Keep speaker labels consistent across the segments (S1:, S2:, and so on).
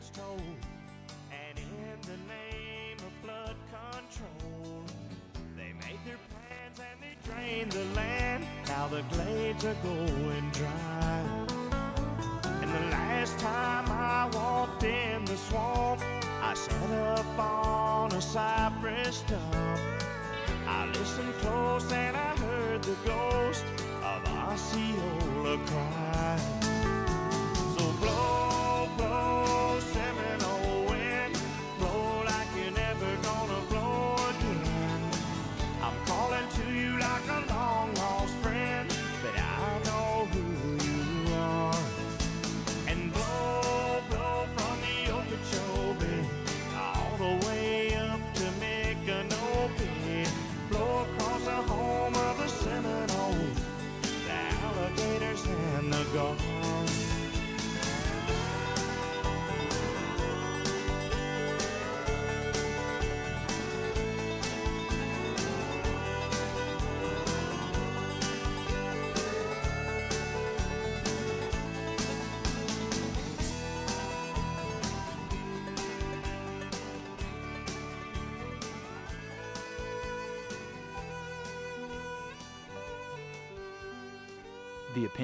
S1: its toll. And in the name of flood control, they made their plans and they drained the land. Now the glades are going dry. And the last time I walked in the swamp, I sat up on a cypress stump. I listened close and I heard the ghost of Osceola cry.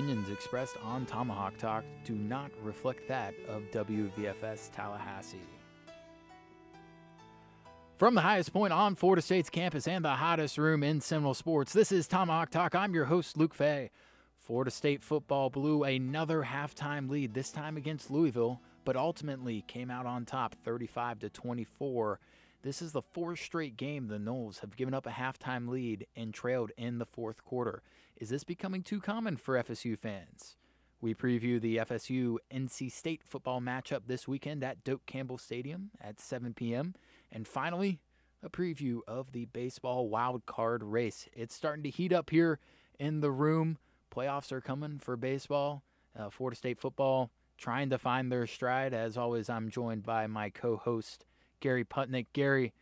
S2: Opinions expressed on Tomahawk Talk do not reflect that of WVFS Tallahassee. From the highest point on Florida State's campus and the hottest room in Seminole sports, this is Tomahawk Talk. I'm your host, Luke Fay. Florida State football blew another halftime lead, this time against Louisville, but ultimately came out on top 35 to 24. This is the fourth straight game the Noles have given up a halftime lead and trailed in the fourth quarter. Is this becoming too common for FSU fans? We preview the FSU NC State football matchup this weekend at Doak Campbell Stadium at 7 p.m. And finally, a preview of the baseball wild card race. It's starting to heat up here in the room. Playoffs are coming for baseball. Uh, Florida State football trying to find their stride. As always, I'm joined by my co host, Gary Putnick. Gary,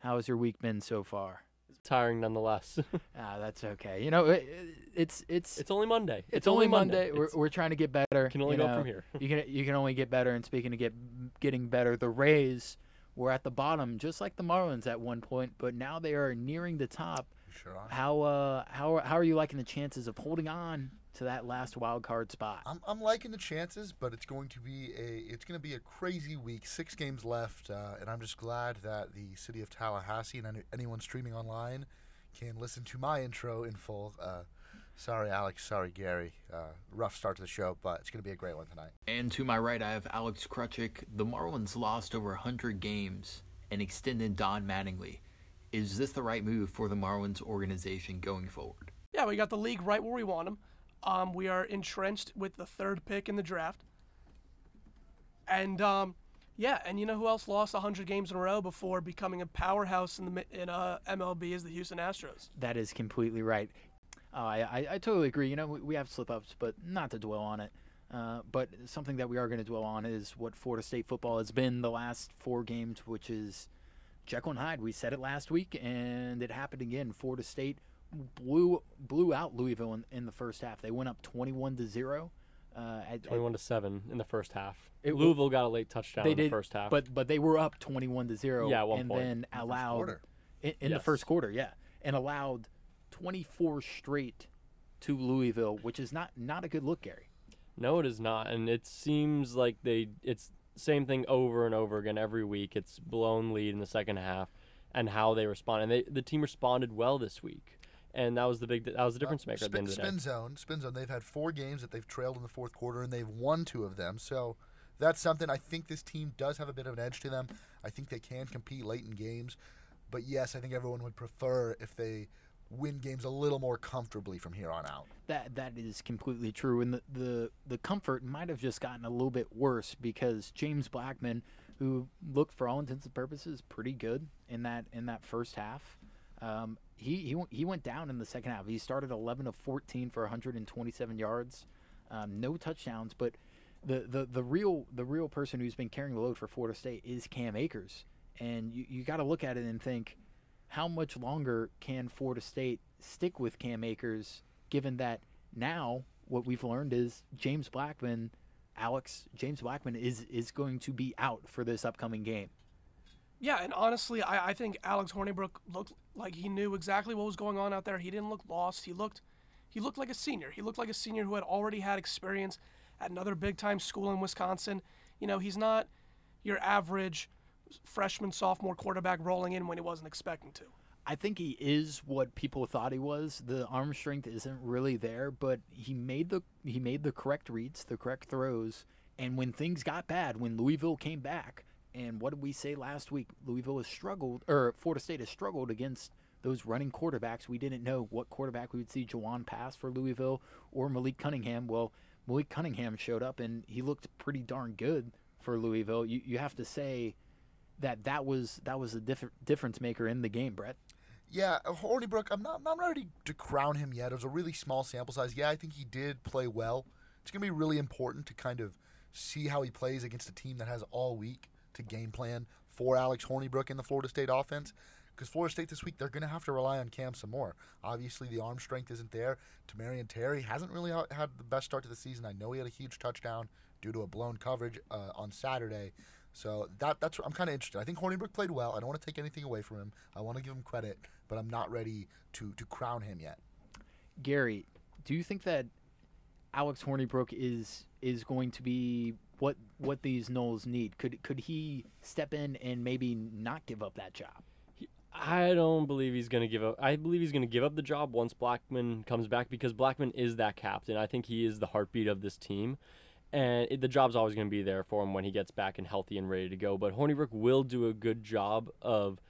S2: how has your week been so far?
S3: Tiring nonetheless.
S2: Ah, that's okay. You know, it, it's it's
S3: it's only Monday.
S2: it's, only Monday. We're,
S3: It's-
S2: we're trying to get better.
S3: can only
S2: you
S3: go from here.
S2: you can you can only get better. And speaking of get getting better, the Rays were at the bottom, just like the Marlins at one point, but now they are nearing the top.
S4: Sure.
S2: How uh how how are you liking the chances of holding on to that last wild card spot?
S4: I'm, I'm liking the chances, but it's going to be a it's going to be a crazy week. Six games left, uh, and I'm just glad that the city of Tallahassee and any, anyone streaming online can listen to my intro in full. Uh, sorry, Alex. Sorry, Gary. Uh, rough start to the show, but it's going to be a great one tonight.
S2: And to my right, I have Alex Krutchik. The Marlins lost over 100 games and extended Don Mattingly. Is this the right move for the Marlins organization going forward?
S5: Yeah, we got the league right where we want them. Um, we are entrenched with the third pick in the draft. And um, yeah, and you know who else lost 100 games in a row before becoming a powerhouse in the in uh, MLB is the Houston Astros.
S2: That is completely right. I, I, I totally agree. You know, we, we have slip ups, but not to dwell on it. Uh, but something that we are going to dwell on is what Florida State football has been the last four games, which is Jekyll and Hyde. We said it last week, and it happened again. Florida State blew blew out Louisville in, in the first half. They went up twenty-one to zero. Uh, at, at-
S3: Twenty-one to seven in the first half.
S2: It-
S3: Louisville got a late touchdown
S2: they
S3: in
S2: did
S3: the first half.
S2: but but they were up twenty-one to zero.
S3: Yeah, at one
S2: and
S3: point.
S2: then allowed
S4: quarter.
S2: in, in the first quarter, yeah, and allowed twenty-four straight to Louisville, which is not not a good look, Gary.
S3: no, it is not, and it seems like they it's same thing over and over again every week. It's blown lead in the second half, and how they respond. And they the team responded well this week, and that was the big that was the difference maker at the
S4: spin,
S3: end of the day.
S4: spin zone, spin zone. They've had four games that they've trailed in the fourth quarter, and they've won two of them. So that's something. I think this team does have a bit of an edge to them. I think they can compete late in games, but yes, I think everyone would prefer if they win games a little more comfortably from here on out.
S2: That that is completely true, and the the, the comfort might have just gotten a little bit worse because James Blackman, who looked for all intents and purposes pretty good in that in that first half, um, he he he went down in the second half. He started 11 of 14 for 127 yards, um, no touchdowns, but the, the the real the real person who's been carrying the load for Florida State is Cam Akers, and you you got to look at it and think how much longer can Florida State stick with Cam Akers, given that now what we've learned is James Blackman Alex James Blackman is is going to be out for this upcoming game.
S5: Yeah, and honestly, I, I think Alex Hornibrook looked like he knew exactly what was going on out there. He didn't look lost. He looked he looked like a senior. He looked like a senior who had already had experience at another big time school in Wisconsin. You know, he's not your average freshman sophomore quarterback rolling in when he wasn't expecting to.
S2: I think he is what people thought he was. The arm strength isn't really there, but he made the he made the correct reads, the correct throws, and when things got bad, when Louisville came back, and what did we say last week? Louisville has struggled, or Florida State has struggled against those running quarterbacks. We didn't know what quarterback we would see Jawon Pass for Louisville or Malik Cunningham. Well, Malik Cunningham showed up and he looked pretty darn good for Louisville. You you have to say that that was that was a different difference maker in the game, Brett.
S4: Yeah, Hornibrook, I'm not, I'm not ready to crown him yet. It was a really small sample size. Yeah, I think he did play well. It's going to be really important to kind of see how he plays against a team that has all week to game plan for Alex Hornibrook in the Florida State offense. Because Florida State this week, they're going to have to rely on Cam some more. Obviously, the arm strength isn't there. Tamorrion Terry hasn't really had the best start to the season. I know he had a huge touchdown due to a blown coverage uh, on Saturday. So that that's I'm kind of interested. I think Hornibrook played well. I don't want to take anything away from him. I want to give him credit, but I'm not ready to to crown him yet.
S2: Gary, do you think that Alex Hornibrook is is going to be what what these Noles need? Could could he step in and maybe not give up that job?
S3: I don't believe he's going to give up. I believe he's going to give up the job once Blackman comes back because Blackman is that captain. I think he is the heartbeat of this team. And it, the job's always going to be there for him when he gets back and healthy and ready to go. But Hornibrook will do a good job of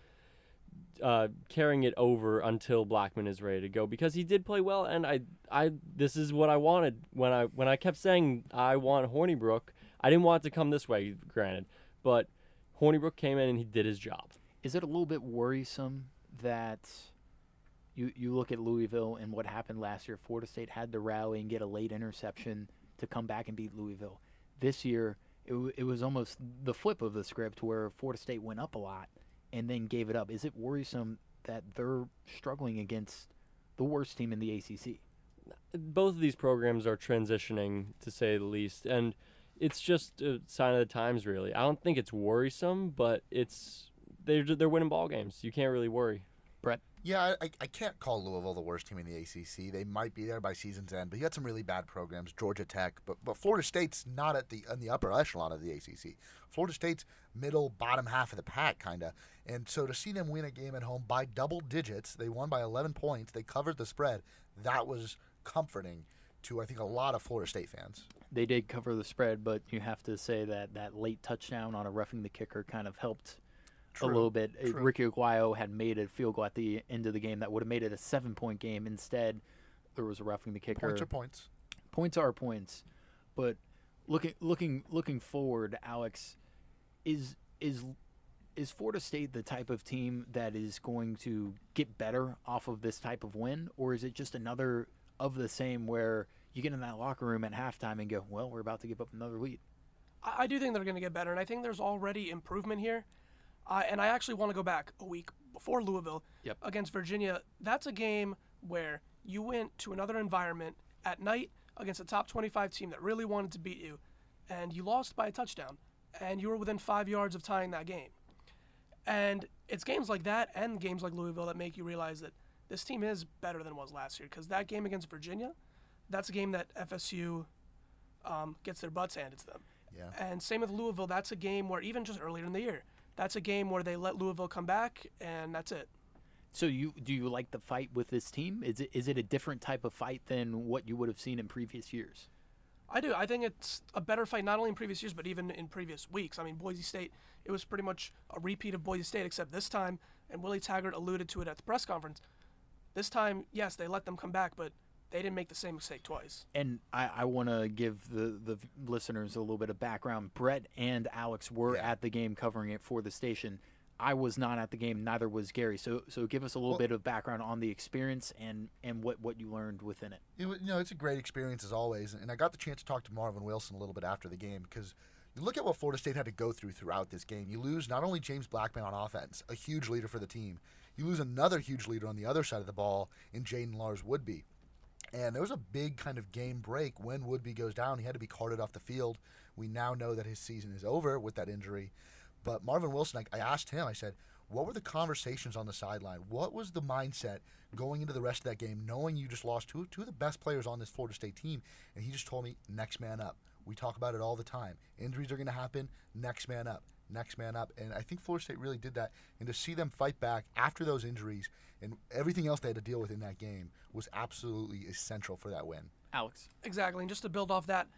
S3: uh, carrying it over until Blackman is ready to go because he did play well. And I, I, this is what I wanted when I when I kept saying I want Hornibrook. I didn't want it to come this way, granted, but Hornibrook came in and he did his job.
S2: Is it a little bit worrisome that you you look at Louisville and what happened last year? Florida State had to rally and get a late interception to come back and beat Louisville. This year, it, w- it was almost the flip of the script where Florida State went up a lot and then gave it up. Is it worrisome that they're struggling against the worst team in the ACC?
S3: both of these programs are transitioning to say the least and it's just a sign of the times really i don't think it's worrisome but it's they're, they're winning ball games you can't really worry Brett.
S4: Yeah, I, I can't call Louisville the worst team in the ACC. They might be there by season's end, but you got some really bad programs, Georgia Tech, but but Florida State's not at the in the upper echelon of the ACC. Florida State's middle bottom half of the pack, kind of. And so to see them win a game at home by double digits, they won by 11 points. They covered the spread. That was comforting to I think a lot of Florida State fans.
S2: They did cover the spread, but you have to say that that late touchdown on a roughing the kicker kind of helped a little bit. Uh,
S4: true.
S2: Ricky Aguayo had made a field goal at the end of the game that would have made it a seven point game. Instead, there was a roughing the kicker.
S4: Points are points.
S2: points are points, but looking looking looking forward, Alex, is is is Florida State the type of team that is going to get better off of this type of win, or is it just another of the same where you get in that locker room at halftime and go, well, we're about to give up another lead?
S5: I, I do think they're going to get better, and I think there's already improvement here. Uh, and I actually want to go back a week before Louisville
S2: Yep.
S5: against Virginia. That's a game where you went to another environment at night against a top 25 team that really wanted to beat you, and you lost by a touchdown, and you were within five yards of tying that game. And it's games like that and games like Louisville that make you realize that this team is better than it was last year. Because that game against Virginia, that's a game that FSU um, gets their butts handed to them.
S4: Yeah.
S5: And same with Louisville. That's a game where even just earlier in the year, that's a game where they let Louisville come back, and that's it.
S2: So you do you like the fight with this team? Is it is it a different type of fight than what you would have seen in previous years?
S5: I do. I think it's a better fight not only in previous years but even in previous weeks. I mean, Boise State, it was pretty much a repeat of Boise State, except this time, and Willie Taggart alluded to it at the press conference. This time, yes, they let them come back, but they didn't make the same mistake twice.
S2: And I, I want to give the, the listeners a little bit of background. Brett and Alex were
S4: Yeah.
S2: at the game covering it for the station. I was not at the game, neither was Gary. So so give us a little
S4: Well-
S2: bit of background on the experience and, and what, what you learned within it.
S4: It, wa- you know, it's a great experience as always, and I got the chance to talk to Marvin Wilson a little bit after the game because you look at what Florida State had to go through throughout this game. You lose not only James Blackman on offense, a huge leader for the team, you lose another huge leader on the other side of the ball in Jaiden Lars Woodbey. And there was a big kind of game break when Woodbey goes down. He had to be carted off the field. We now know that his season is over with that injury. But Marvin Wilson, I, I asked him, I said, what were the conversations on the sideline? What was the mindset going into the rest of that game, knowing you just lost two, two of the best players on this Florida State team? And he just told me, next man up. We talk about it all the time. Injuries are going to happen. Next man up. Next man up. And I think Florida State really did that. And to see them fight back after those injuries and everything else they had to deal with in that game was absolutely essential for that win.
S2: Alex.
S5: Exactly. And just to build off that,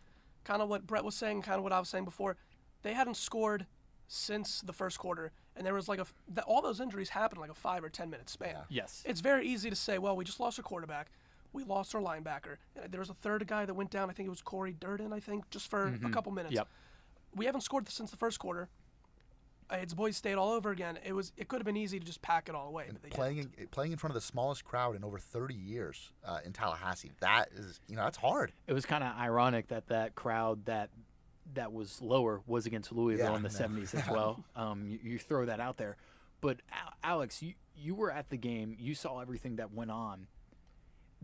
S5: kind of what Brett was saying, kind of what I was saying before, they hadn't scored since the first quarter. And there was like a, that all those injuries happened like a five or 10 minute span.
S2: Yes.
S5: It's very easy to say, well, we just lost our quarterback. We lost our linebacker. There was a third guy that went down. I think it was Cory Durden, I think, just for a mm-hmm. couple minutes.
S2: Yep.
S5: We haven't scored since the first quarter. Uh, It's Boise State all over again. It was. It could have been easy to just pack it all away. but they
S4: Playing
S5: didn't.
S4: in, playing in front of the smallest crowd in over 30 years uh, in Tallahassee, that is, you know, that's hard.
S2: It was kind of ironic that that crowd that that was lower was against Louisville
S4: Yeah,
S2: in the
S4: I
S2: 70s as well. Um, you, you throw that out there, but Alex, you you were at the game. You saw everything that went on.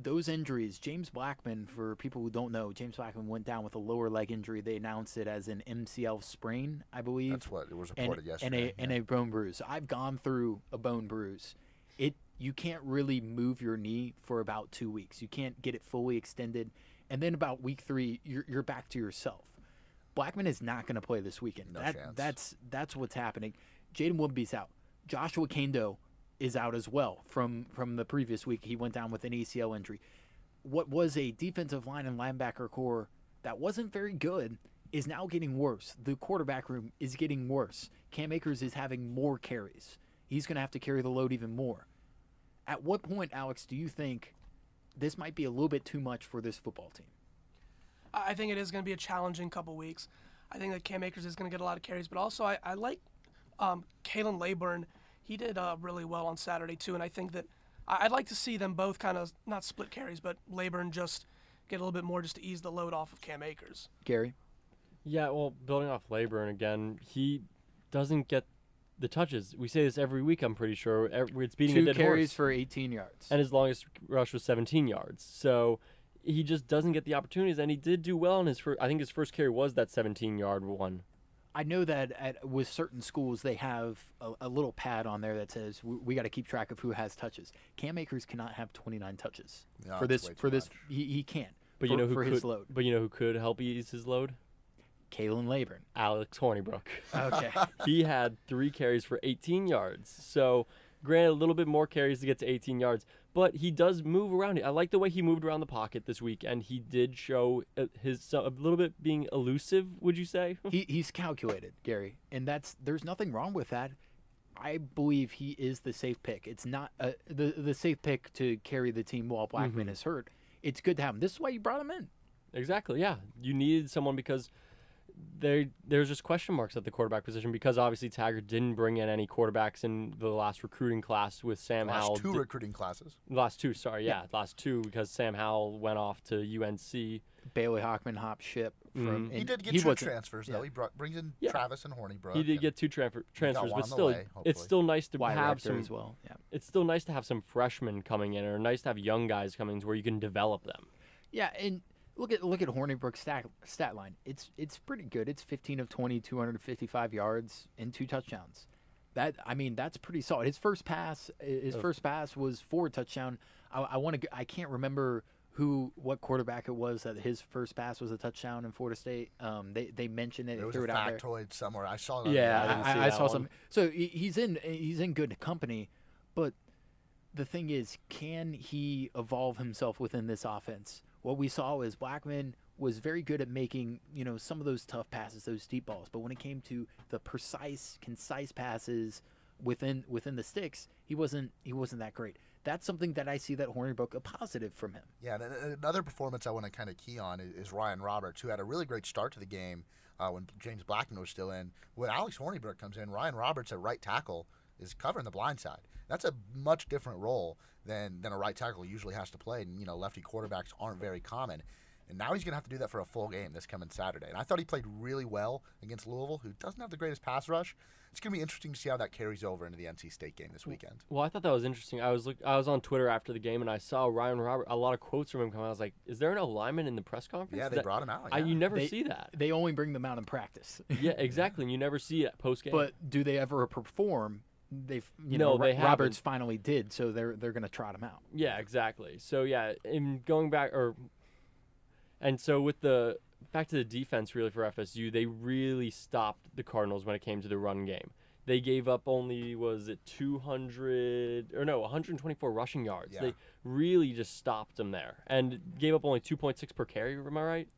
S2: Those injuries, James Blackman, for people who don't know, James Blackman went down with a lower leg injury. They announced it as an MCL sprain, I believe
S4: That's what it was
S2: and,
S4: reported
S2: and a
S4: yesterday.
S2: and a bone bruise. I've gone through a bone bruise. It you can't really move your knee for about two weeks. You can't get it fully extended, and then about week three, you're you're back to yourself. Blackman is not going to play this weekend.
S4: No
S2: that,
S4: chance.
S2: That's that's what's happening. Jaiden Woodbey's out. Joshua Kaindoh is out as well from from the previous week. He went down with an ACL injury. What was a defensive line and linebacker core that wasn't very good is now getting worse. The quarterback room is getting worse. Cam Akers is having more carries. He's going to have to carry the load even more. At what point, Alex, do you think this might be a little bit too much for this football team?
S5: I think it is going to be a challenging couple weeks. I think that Cam Akers is going to get a lot of carries, but also I, I like um, Khalan Laborn. He did uh, really well on Saturday too, and I think that I- I'd like to see them both kind of not split carries, but Laborn just get a little bit more just to ease the load off of Cam Akers.
S2: Gary?
S3: Yeah, well, building off Laborn, and again, he doesn't get the touches. We say this every week. I'm pretty sure Ev- it's beating a
S2: Two
S3: dead
S2: carries
S3: horse.
S2: for 18 yards.
S3: and his longest rush was 17 yards. So he just doesn't get the opportunities, and he did do well in his first. I think his first carry was that 17 yard one.
S2: I know that at, with certain schools they have a, a little pad on there that says we, we got to keep track of who has touches. Cam Akers cannot have 29 touches
S4: No,
S2: for this for this. He, he can't.
S3: But
S2: for,
S3: you know who
S2: for
S3: could,
S2: his load,
S3: But you know who could help ease his load?
S2: Khalan Laborn,
S3: Alex Hornibrook.
S2: Okay.
S3: he had three carries for 18 yards. So, granted, a little bit more carries to get to 18 yards, but he does move around. I like the way he moved around the pocket this week, and he did show uh, his a little bit being elusive. Would you say?
S2: he, he's calculated, Gary, and that's there's nothing wrong with that. I believe he is the safe pick. It's not uh, the the safe pick to carry the team while Blackman is hurt. It's good to have him. This is why you brought him in.
S3: Exactly. Yeah, you needed someone because there there's just question marks at the quarterback position because obviously Taggart didn't bring in any quarterbacks in the last recruiting class with Sam
S4: Last
S3: Howell.
S4: two
S3: di-
S4: recruiting classes.
S3: last two, sorry, yeah, last two because Sam Howell went off to UNC.
S2: Bailey Hockman hop ship from.
S3: Mhm.
S4: He did get
S2: he
S4: two
S2: wasn't-
S4: transfers
S2: yeah.
S4: though. He brought, brings in
S3: Yeah.
S4: Travis and Hornibrook.
S3: He did get two transfer, transfers, but still,
S4: way,
S3: it's still nice to
S2: Wyatt
S3: have some.
S2: as well. Yeah.
S3: It's still nice to have some freshmen coming in, or nice to have young guys coming in where you can develop them.
S2: Yeah, and look at look at Hornibrook's stat stat line. It's it's pretty good. It's 15 of 20, 255 yards and two touchdowns. That I mean, that's pretty solid. His first pass, his
S3: Ugh.
S2: first pass was for a touchdown. I, I want to. I can't remember who what quarterback it was that his first pass was a touchdown in Florida State. Um, they they mentioned it.
S4: There
S2: They
S4: was
S2: threw
S4: a
S2: it out there.
S4: factoid somewhere. I saw that.
S3: Yeah,
S2: I,
S3: I
S2: I, saw
S3: one.
S2: some. So he's in he's in good company, but the thing is, can he evolve himself within this offense? What we saw was Blackman was very good at making you know some of those tough passes, those deep balls, but when it came to the precise, concise passes within within the sticks, he wasn't he wasn't that great. That's something that I see that Hornibrook a positive from him.
S4: Yeah, and another performance I want to kind of key on is, Ryan Roberts, who had a really great start to the game uh, when James Blackman was still in. When Alex Hornibrook comes in, Ryan Roberts at right tackle is covering the blind side. That's a much different role than than a right tackle usually has to play. And you know, lefty quarterbacks aren't very common. And now he's going to have to do that for a full game this coming Saturday. And I thought he played really well against Louisville, who doesn't have the greatest pass rush. It's going to be interesting to see how that carries over into the NC State game this weekend.
S3: Well, I thought that was interesting. I was look, I was on Twitter after the game and I saw Ryan Robert a lot of quotes from him come out. I was like, "Is there an alignment in the press conference?"
S4: Yeah, they
S3: That-
S4: brought him out.
S3: I, you never
S2: They-
S3: see that.
S2: They only bring them out in practice.
S3: yeah, exactly. And you never see it post game.
S2: but do they ever perform? They've you
S3: No,
S2: know
S3: they
S2: Ro- Roberts finally did, so they're they're gonna trot him out.
S3: Yeah, exactly. So yeah, in going back or and so with the back to the defense really for FSU, they really stopped the Cardinals when it came to the run game. They gave up only was it 200 or no, 124 rushing yards.
S4: Yeah.
S3: They really just stopped them there and gave up only 2.6 per carry, am I right?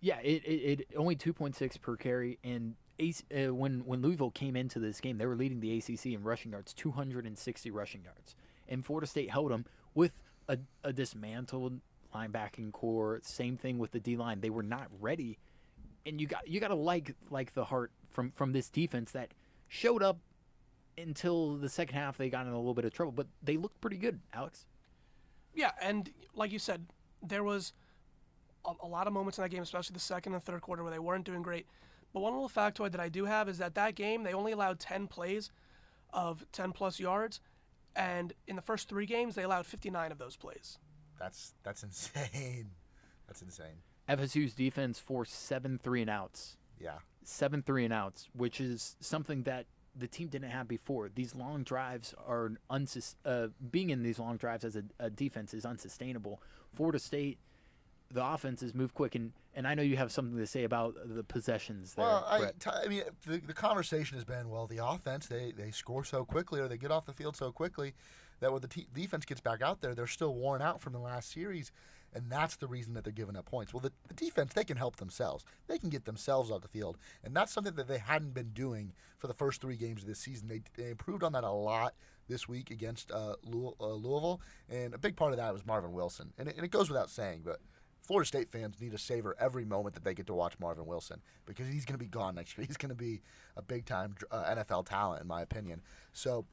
S2: Yeah, it, it, it only 2.6 per carry, and AC, uh, when when Louisville came into this game, they were leading the ACC in rushing yards, 260 rushing yards, and Florida State held them with a, a dismantled linebacking core. Same thing with the D line; they were not ready, and you got you got to like like the heart from from this defense that showed up until the second half. They got in a little bit of trouble, but they looked pretty good, Alex.
S5: Yeah, and like you said, there was a, a lot of moments in that game, especially the second and third quarter, where they weren't doing great. But one little factoid that I do have is that that game they only allowed 10 plays of 10 plus yards, and in the first three games they allowed 59 of those plays.
S4: That's that's insane. That's insane.
S2: FSU's defense forced seven three and outs
S4: Yeah.
S2: seven three and outs, which is something that the team didn't have before. These long drives are unsus- uh, being in these long drives as a, a defense is unsustainable. Florida State, the offenses move quick, and, and I know you have something to say about the possessions there.
S4: Well, I,
S2: Brett.
S4: t- I mean, the, the conversation has been, well, the offense they, they score so quickly or they get off the field so quickly that when the te- defense gets back out there, they're still worn out from the last series, and that's the reason that they're giving up points. Well, the, the defense they can help themselves; they can get themselves off the field, and that's something that they hadn't been doing for the first three games of this season. They, they improved on that a lot this week against uh, Louis- uh, Louisville, and a big part of that was Marvin Wilson, and it, and it goes without saying, but. Florida State fans need to savor every moment that they get to watch Marvin Wilson because he's going to be gone next year. He's going to be a big time uh, NFL talent, in my opinion. So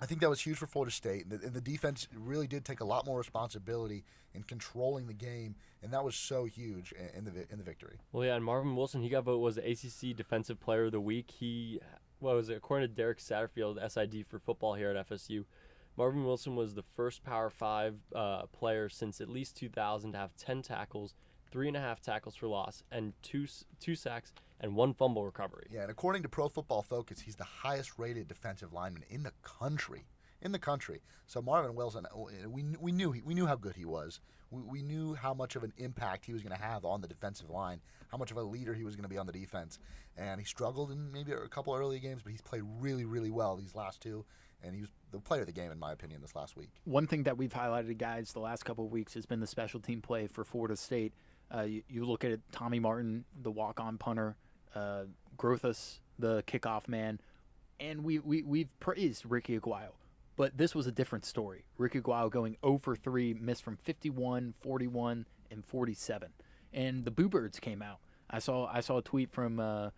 S4: I think that was huge for Florida State. And the, and the defense really did take a lot more responsibility in controlling the game, and that was so huge in, the in the victory.
S3: Well, yeah, and Marvin Wilson, he got voted was the ACC Defensive Player of the Week. He, what was it? According to Derek Satterfield, SID for football here at FSU, Marvin Wilson was the first Power Five uh, player since at least 2000 to have 10 tackles, three and a half tackles for loss, and two two sacks and one fumble recovery.
S4: Yeah, and according to Pro Football Focus, he's the highest rated defensive lineman in the country. In the country. So Marvin Wilson, uh, we, we knew he, we knew how good he was. We, we knew how much of an impact he was going to have on the defensive line, how much of a leader he was going to be on the defense. And he struggled in maybe a couple early games, but he's played really, really well these last two. And he was the player of the game, in my opinion, this last week.
S2: One thing that we've highlighted, guys, the last couple of weeks has been the special team play for Florida State. Uh, you, you look at it, Tommy Martin, the walk-on punter, uh, Grothaus, the kickoff man, and we, we, we've praised Ricky Aguayo. But this was a different story. Ricky Aguayo going 0 for 3, missed from 51, 41, and 47. And the Boo Birds came out. I saw I saw a tweet from uh,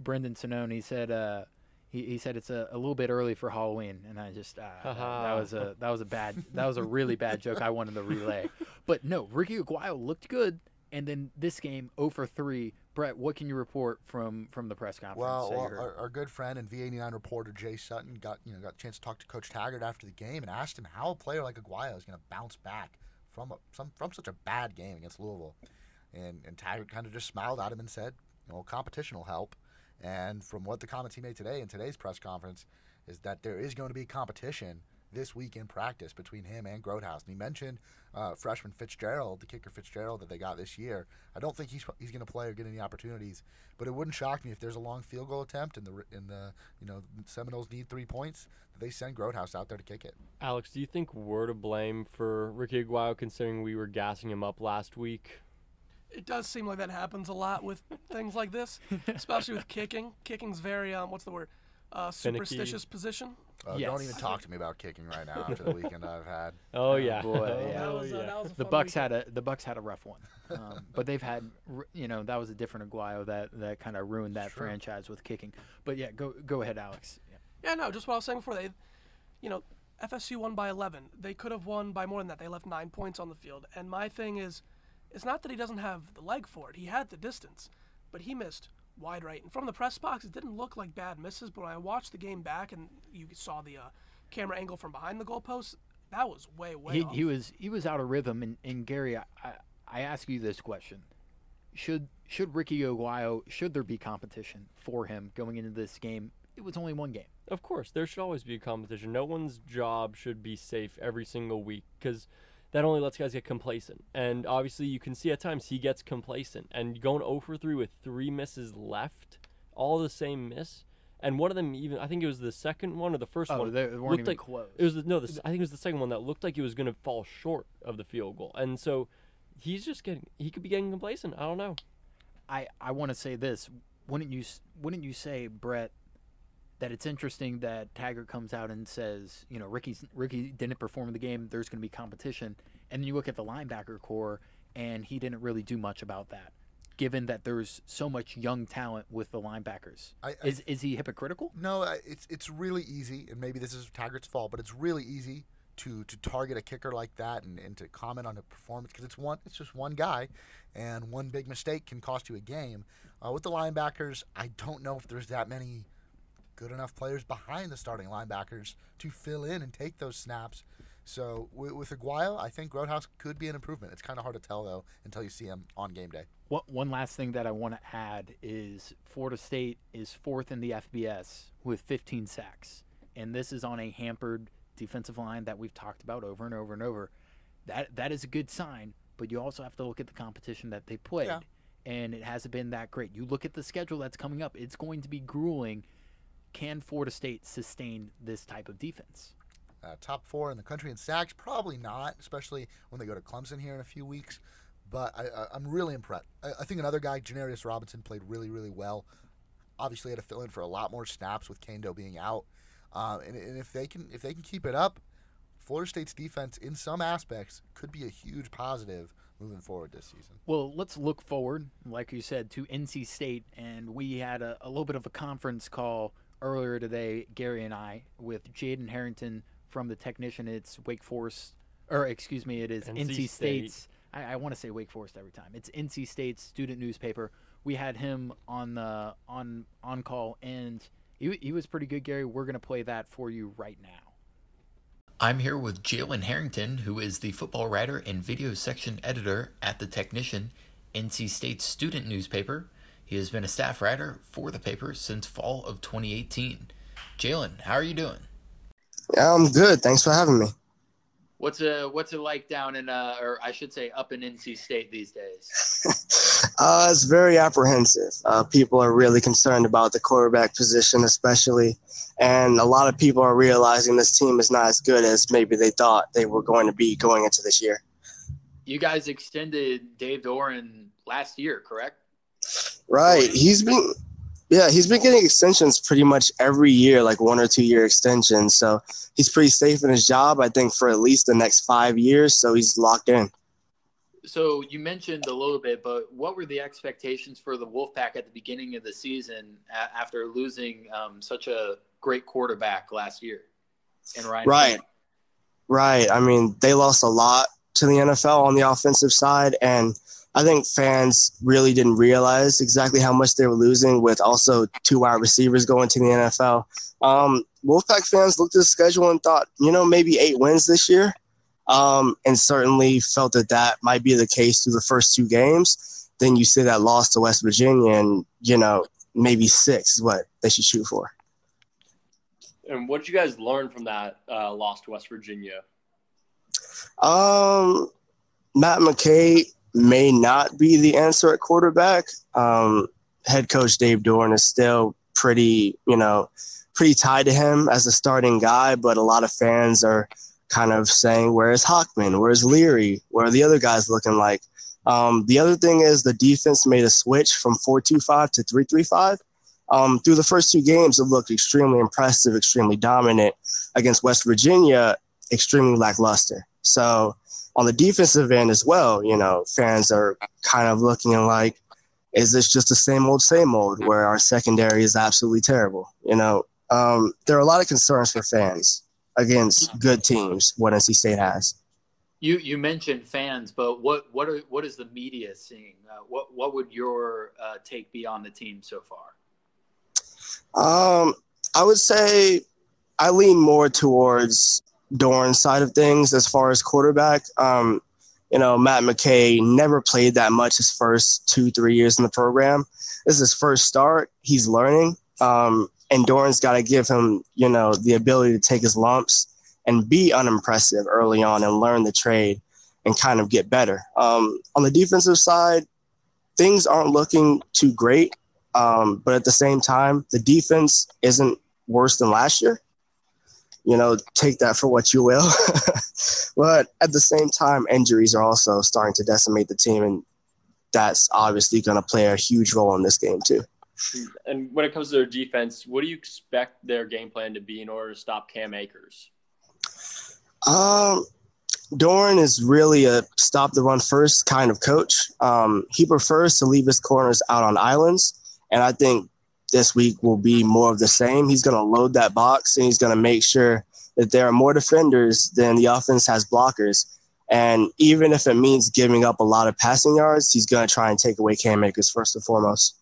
S2: Brendan Sonnone. He said uh, he, he said it's a, a little bit early for Halloween, and I just uh, that, that was a that was a bad that was a really bad joke. I wanted to relay, but no, Ricky Aguayo looked good, and then this game 0 for 3. Brett, what can you report from from the press conference?
S4: Well, well our, our good friend and V89 reporter Jay Sutton got you know got a chance to talk to Coach Taggart after the game and asked him how a player like Aguayo is going to bounce back from a, some from such a bad game against Louisville, and and Taggart kind of just smiled at him and said, you know, competition will help. And from what the comments he made today in today's press conference, is that there is going to be competition this week in practice between him and Grothaus. And he mentioned uh, freshman Fitzgerald, the kicker Fitzgerald that they got this year. I don't think he's he's going to play or get any opportunities, but it wouldn't shock me if there's a long field goal attempt and the in the you know Seminoles need three points that they send Grothaus out there to kick it.
S3: Alex, do you think we're to blame for Ricky Aguayo considering we were gassing him up last week?
S5: It does seem like that happens a lot with things like this, especially with kicking. Kicking's very um, what's the word? Uh,
S3: Finicky.
S5: superstitious position.
S4: Uh,
S2: Yes.
S4: Don't even talk to me about kicking right now after the weekend I've had.
S3: Oh, yeah.
S2: boy, yeah.
S5: Was, uh, that
S2: the Bucks
S5: weekend.
S2: had a the Bucks had a rough one, um, but they've had you know that was a different Aguayo that that kind of ruined that
S4: Sure.
S2: franchise with kicking. But yeah, go go ahead, Alex. Yeah.
S5: Yeah, no, just what I was saying before. They, you know, FSU won by 11. They could have won by more than that. They left nine points on the field. And my thing is, it's not that he doesn't have the leg for it. He had the distance, but he missed wide right. And from the press box, it didn't look like bad misses. But when I watched the game back and you saw the uh, camera angle from behind the goalpost, that was way way
S2: He,
S5: off.
S2: he was he was out of rhythm. And, and Gary, I, I I ask you this question: Should should Ricky Aguayo should there be competition for him going into this game? It was only one game.
S3: Of course, there should always be a competition. No one's job should be safe every single week because that only lets guys get complacent. And obviously, you can see at times he gets complacent. And going 0 for 3 with three misses left, all the same miss, and one of them even I think it was the second one or the first
S2: Oh,
S3: one.
S2: they, weren't
S3: looked
S2: even
S3: like
S2: close.
S3: It was the, no, the, I think it was the second one that looked like it was going to fall short of the field goal. And so he's just getting he could be getting complacent. I don't know.
S2: I, I want to say this. Wouldn't you wouldn't you say, Brett, that it's interesting that Taggart comes out and says, you know, Ricky's Ricky didn't perform in the game. There's going to be competition, and then you look at the linebacker core, and he didn't really do much about that. Given that there's so much young talent with the linebackers,
S4: I, I
S2: is is he hypocritical?
S4: No, it's it's really easy, and maybe this is Taggart's fault, but it's really easy to to target a kicker like that and, and to comment on a performance because it's one it's just one guy, and one big mistake can cost you a game. Uh, with the linebackers, I don't know if there's that many good enough players behind the starting linebackers to fill in and take those snaps. So with, with Aguayo, I think Grothaus could be an improvement. It's kind of hard to tell though until you see him on game day.
S2: What, one last thing that I want to add is Florida State is fourth in the FBS with 15 sacks, and this is on a hampered defensive line that we've talked about over and over and over. That that is a good sign, but you also have to look at the competition that they played,
S4: Yeah.
S2: and it hasn't been that great. You look at the schedule that's coming up; it's going to be grueling. Can Florida State sustain this type of defense?
S4: uh, top four in the country in sacks? Probably not, especially when they go to Clemson here in a few weeks. But I, I, I'm really impressed. I, I think another guy, Janarius Robinson, played really, really well. Obviously, had to fill in for a lot more snaps with Kaindoh being out. Um, and, and if they can, if they can keep it up, Florida State's defense, in some aspects, could be a huge positive moving forward this season.
S2: Well, let's look forward, like you said, to NC State, and we had a, a little bit of a conference call earlier today, Gary and I, with Jaden Harrington from the technician. It's Wake Forest, or excuse me, it is
S3: NC
S2: NC,
S3: State.
S2: State's. I, I want to say Wake Forest every time. It's NC State's student newspaper. We had him on the on on call, and he, he was pretty good, Gary. We're gonna play that for you right now. I'm here with Jalen Harrington, who is the football writer and video section editor at The Technician, NC State's student newspaper. He has been a staff writer for the paper since fall of 2018. Jalen, how are you doing?
S6: I'm good. Thanks for having me.
S2: What's uh what's it like down in uh or I should say up in NC State these days?
S6: uh, it's very apprehensive. Uh, people are really concerned about the quarterback position, especially, and a lot of people are realizing this team is not as good as maybe they thought they were going to be going into this year.
S2: You guys extended Dave Doeren last year, correct?
S6: Right. He's been, yeah, he's been getting extensions pretty much every year, like one or two year extensions. So he's pretty safe in his job, I think, for at least the next five years. So he's locked in.
S2: So you mentioned a little bit, but what were the expectations for the Wolfpack at the beginning of the season a- after losing um, such a great quarterback last year? And Ryan,
S6: Right. Right. I mean, they lost a lot to the NFL on the offensive side, and I think fans really didn't realize exactly how much they were losing with also two wide receivers going to the NFL. Um, Wolfpack fans looked at the schedule and thought, you know, maybe eight wins this year, um, and certainly felt that that might be the case through the first two games. Then you see that loss to West Virginia, and you know, maybe six is what they should shoot for.
S3: And what did you guys learn from that uh, loss to West Virginia?
S6: Um, Matt McKay may not be the answer at quarterback. Um, head coach Dave Doeren is still pretty, you know, pretty tied to him as a starting guy, but a lot of fans are kind of saying, "Where's Hockman? Where's Leary? Where are the other guys looking like?" Um, the other thing is the defense made a switch from four-two-five to three-three-five. Um, through the first two games, it looked extremely impressive, extremely dominant. Against West Virginia, extremely lackluster. So on the defensive end as well, you know, fans are kind of looking like, is this just the same old, same old, where our secondary is absolutely terrible? You know, um, there are a lot of concerns for fans against good teams what NC State has.
S2: You you mentioned fans, but what what are what is the media seeing? Uh, what what would your uh, take be on the team so far?
S6: Um, I would say I lean more towards Doeren's side of things as far as quarterback. Um, you know, Matt McKay never played that much his first two three years in the program. This is his first start. He's learning, um, and Doeren's got to give him you know the ability to take his lumps and be unimpressive early on and learn the trade and kind of get better. Um, on the defensive side, things aren't looking too great, um, but at the same time, the defense isn't worse than last year. You know, take that for what you will. but at the same time, injuries are also starting to decimate the team, and that's obviously going to play a huge role in this game too.
S3: And when it comes to their defense, what do you expect their game plan to be in order to stop Cam Akers?
S6: Um, Doeren is really a stop the run first kind of coach. Um, he prefers to leave his corners out on islands, and I think this week will be more of the same. He's going to load that box and he's going to make sure that there are more defenders than the offense has blockers. And even if it means giving up a lot of passing yards, he's going to try and take away Cam Akers first and foremost.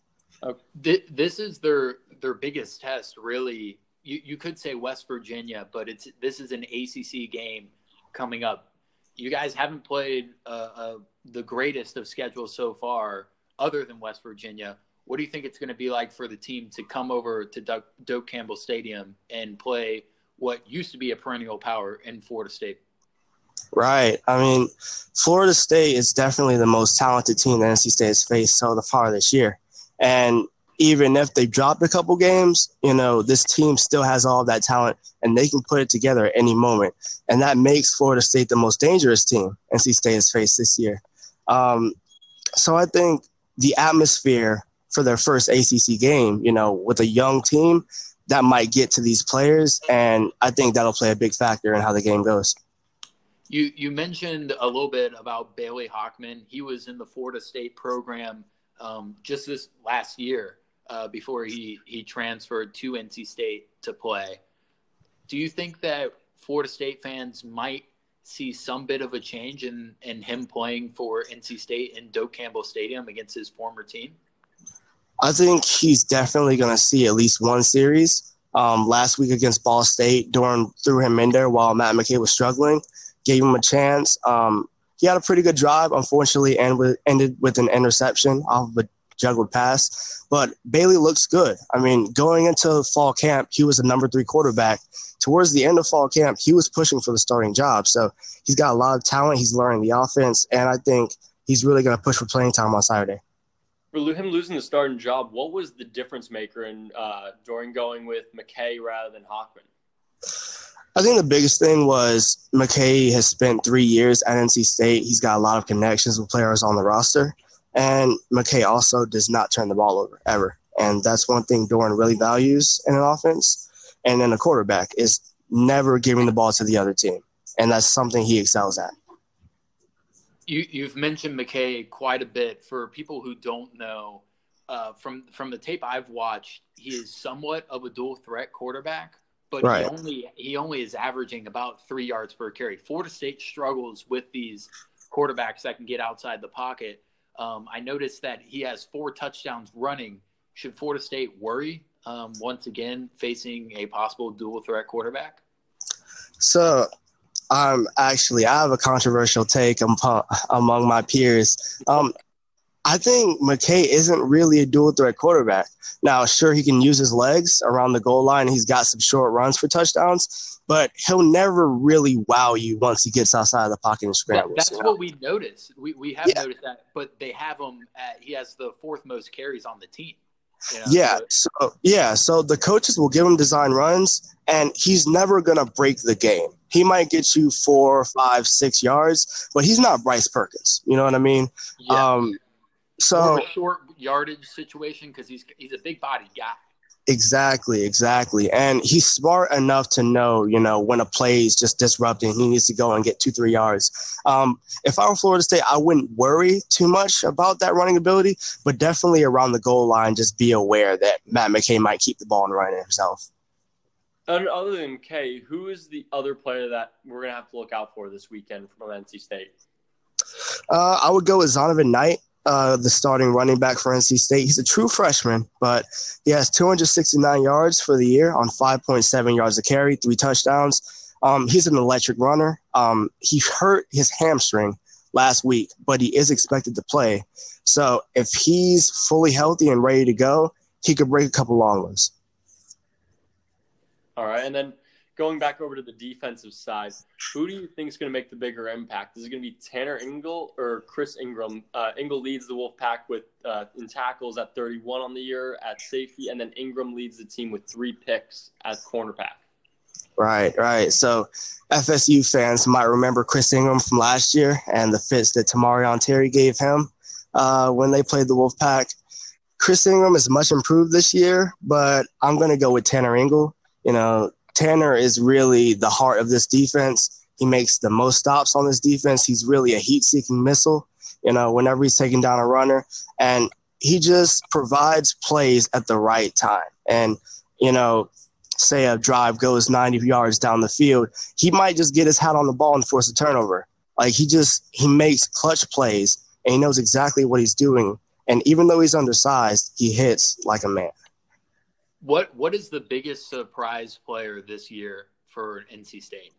S2: This is their their biggest test, really, you, you could say West Virginia, but it's this is an ACC game coming up. You guys haven't played uh, uh, the greatest of schedules so far, other than West Virginia. What do you think it's going to be like for the team to come over to Doak, Doak Campbell Stadium and play what used to be a perennial power in Florida State?
S6: Right. I mean, Florida State is definitely the most talented team that NC State has faced so far this year. And even if they dropped a couple games, you know, this team still has all that talent and they can put it together at any moment. And that makes Florida State the most dangerous team NC State has faced this year. Um, so I think the atmosphere for their first ACC game, you know, with a young team, that might get to these players. And I think that'll play a big factor in how the game goes.
S2: You, you mentioned a little bit about Bailey Hockman. He was in the Florida State program um, just this last year uh, before he, he transferred to NC State to play. Do you think that Florida State fans might see some bit of a change in, in him playing for NC State in Doak Campbell Stadium against his former team?
S6: I think he's definitely going to see at least one series. Um, last week against Ball State, Doeren threw him in there while Matt McKay was struggling, gave him a chance. Um, he had a pretty good drive, unfortunately, and with, ended with an interception off of a juggled pass. But Bailey looks good. I mean, going into fall camp, he was a number three quarterback. Towards the end of fall camp, he was pushing for the starting job. So he's got a lot of talent. He's learning the offense, and I think he's really going to push for playing time on Saturday.
S3: For him losing the starting job, what was the difference maker in uh, going with McKay rather than Hockman?
S6: I think the biggest thing was McKay has spent three years at NC State. He's got a lot of connections with players on the roster. And McKay also does not turn the ball over ever. And that's one thing Doeren really values in an offense. And then a quarterback is never giving the ball to the other team. And that's something he excels at.
S2: You, you've mentioned McKay quite a bit. For people who don't know, uh, from from the tape I've watched, he is somewhat of a dual threat quarterback, but right. he only he only is averaging about three yards per carry. Florida State struggles with these quarterbacks that can get outside the pocket. Um, I noticed that he has four touchdowns running. Should Florida State worry um, once again facing a possible dual threat quarterback?
S6: So, um, actually, I have a controversial take among my peers. Um, I think McKay isn't really a dual threat quarterback. Now, sure, he can use his legs around the goal line. He's got some short runs for touchdowns, but he'll never really wow you once he gets outside of the pocket and scrambles.
S2: that's what we noticed. We, we have yeah. noticed that, but they have him at, he has the fourth most carries on the team.
S6: You know? Yeah. So, yeah. So the coaches will give him design runs, and he's never going to break the game. He might get you four, five, six yards, but he's not Bryce Perkins. You know what I mean? Yeah. Um, so
S2: short yardage situation because he's he's a big body guy.
S6: Exactly, exactly. And he's smart enough to know, you know, when a play is just disrupting, he needs to go and get two, three yards. Um, if I were Florida State, I wouldn't worry too much about that running ability, but definitely around the goal line, just be aware that Matt McKay might keep the ball and run it himself.
S3: And other than Kay, who is the other player that we're gonna have to look out for this weekend from NC State?
S6: Uh, I would go with Zonovan Knight, uh, the starting running back for NC State. He's a true freshman, but he has 269 yards for the year on 5.7 yards a carry, three touchdowns. Um, he's an electric runner. Um, he hurt his hamstring last week, but he is expected to play. So if he's fully healthy and ready to go, he could break a couple long ones.
S3: All right, and then going back over to the defensive side, who do you think is going to make the bigger impact? Is it going to be Tanner Ingle or Chris Ingram? Uh, Ingle leads the Wolfpack with uh, in tackles at 31 on the year at safety, and then Ingram leads the team with three picks at cornerback.
S6: Right, right. So FSU fans might remember Chris Ingram from last year and the fits that Tamorrion Terry gave him uh, when they played the Wolfpack. Chris Ingram is much improved this year, but I'm going to go with Tanner Ingle. You know, Tanner is really the heart of this defense. He makes the most stops on this defense. He's really a heat seeking missile, you know, whenever he's taking down a runner. And he just provides plays at the right time. And, you know, say a drive goes 90 yards down the field, he might just get his hat on the ball and force a turnover. Like he just, he makes clutch plays and he knows exactly what he's doing. And even though he's undersized, he hits like a man.
S2: What what is the biggest surprise player this year for NC State?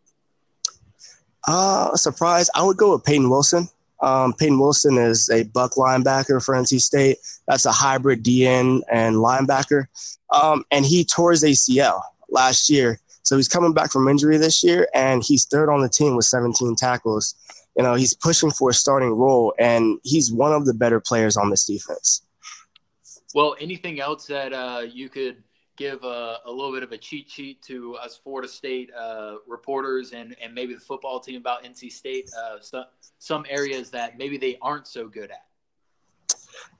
S6: Uh, surprise, I would go with Peyton Wilson. Um, Peyton Wilson is a buck linebacker for NC State. That's a hybrid DN and linebacker. Um, and he tore his ACL last year. So he's coming back from injury this year, and he's third on the team with 17 tackles. You know, he's pushing for a starting role, and he's one of the better players on this defense.
S2: Well, anything else that uh, you could give a, a, little bit of a cheat sheet to us Florida State uh, reporters and, and maybe the football team about NC State, uh, some, some areas that maybe they aren't so good at?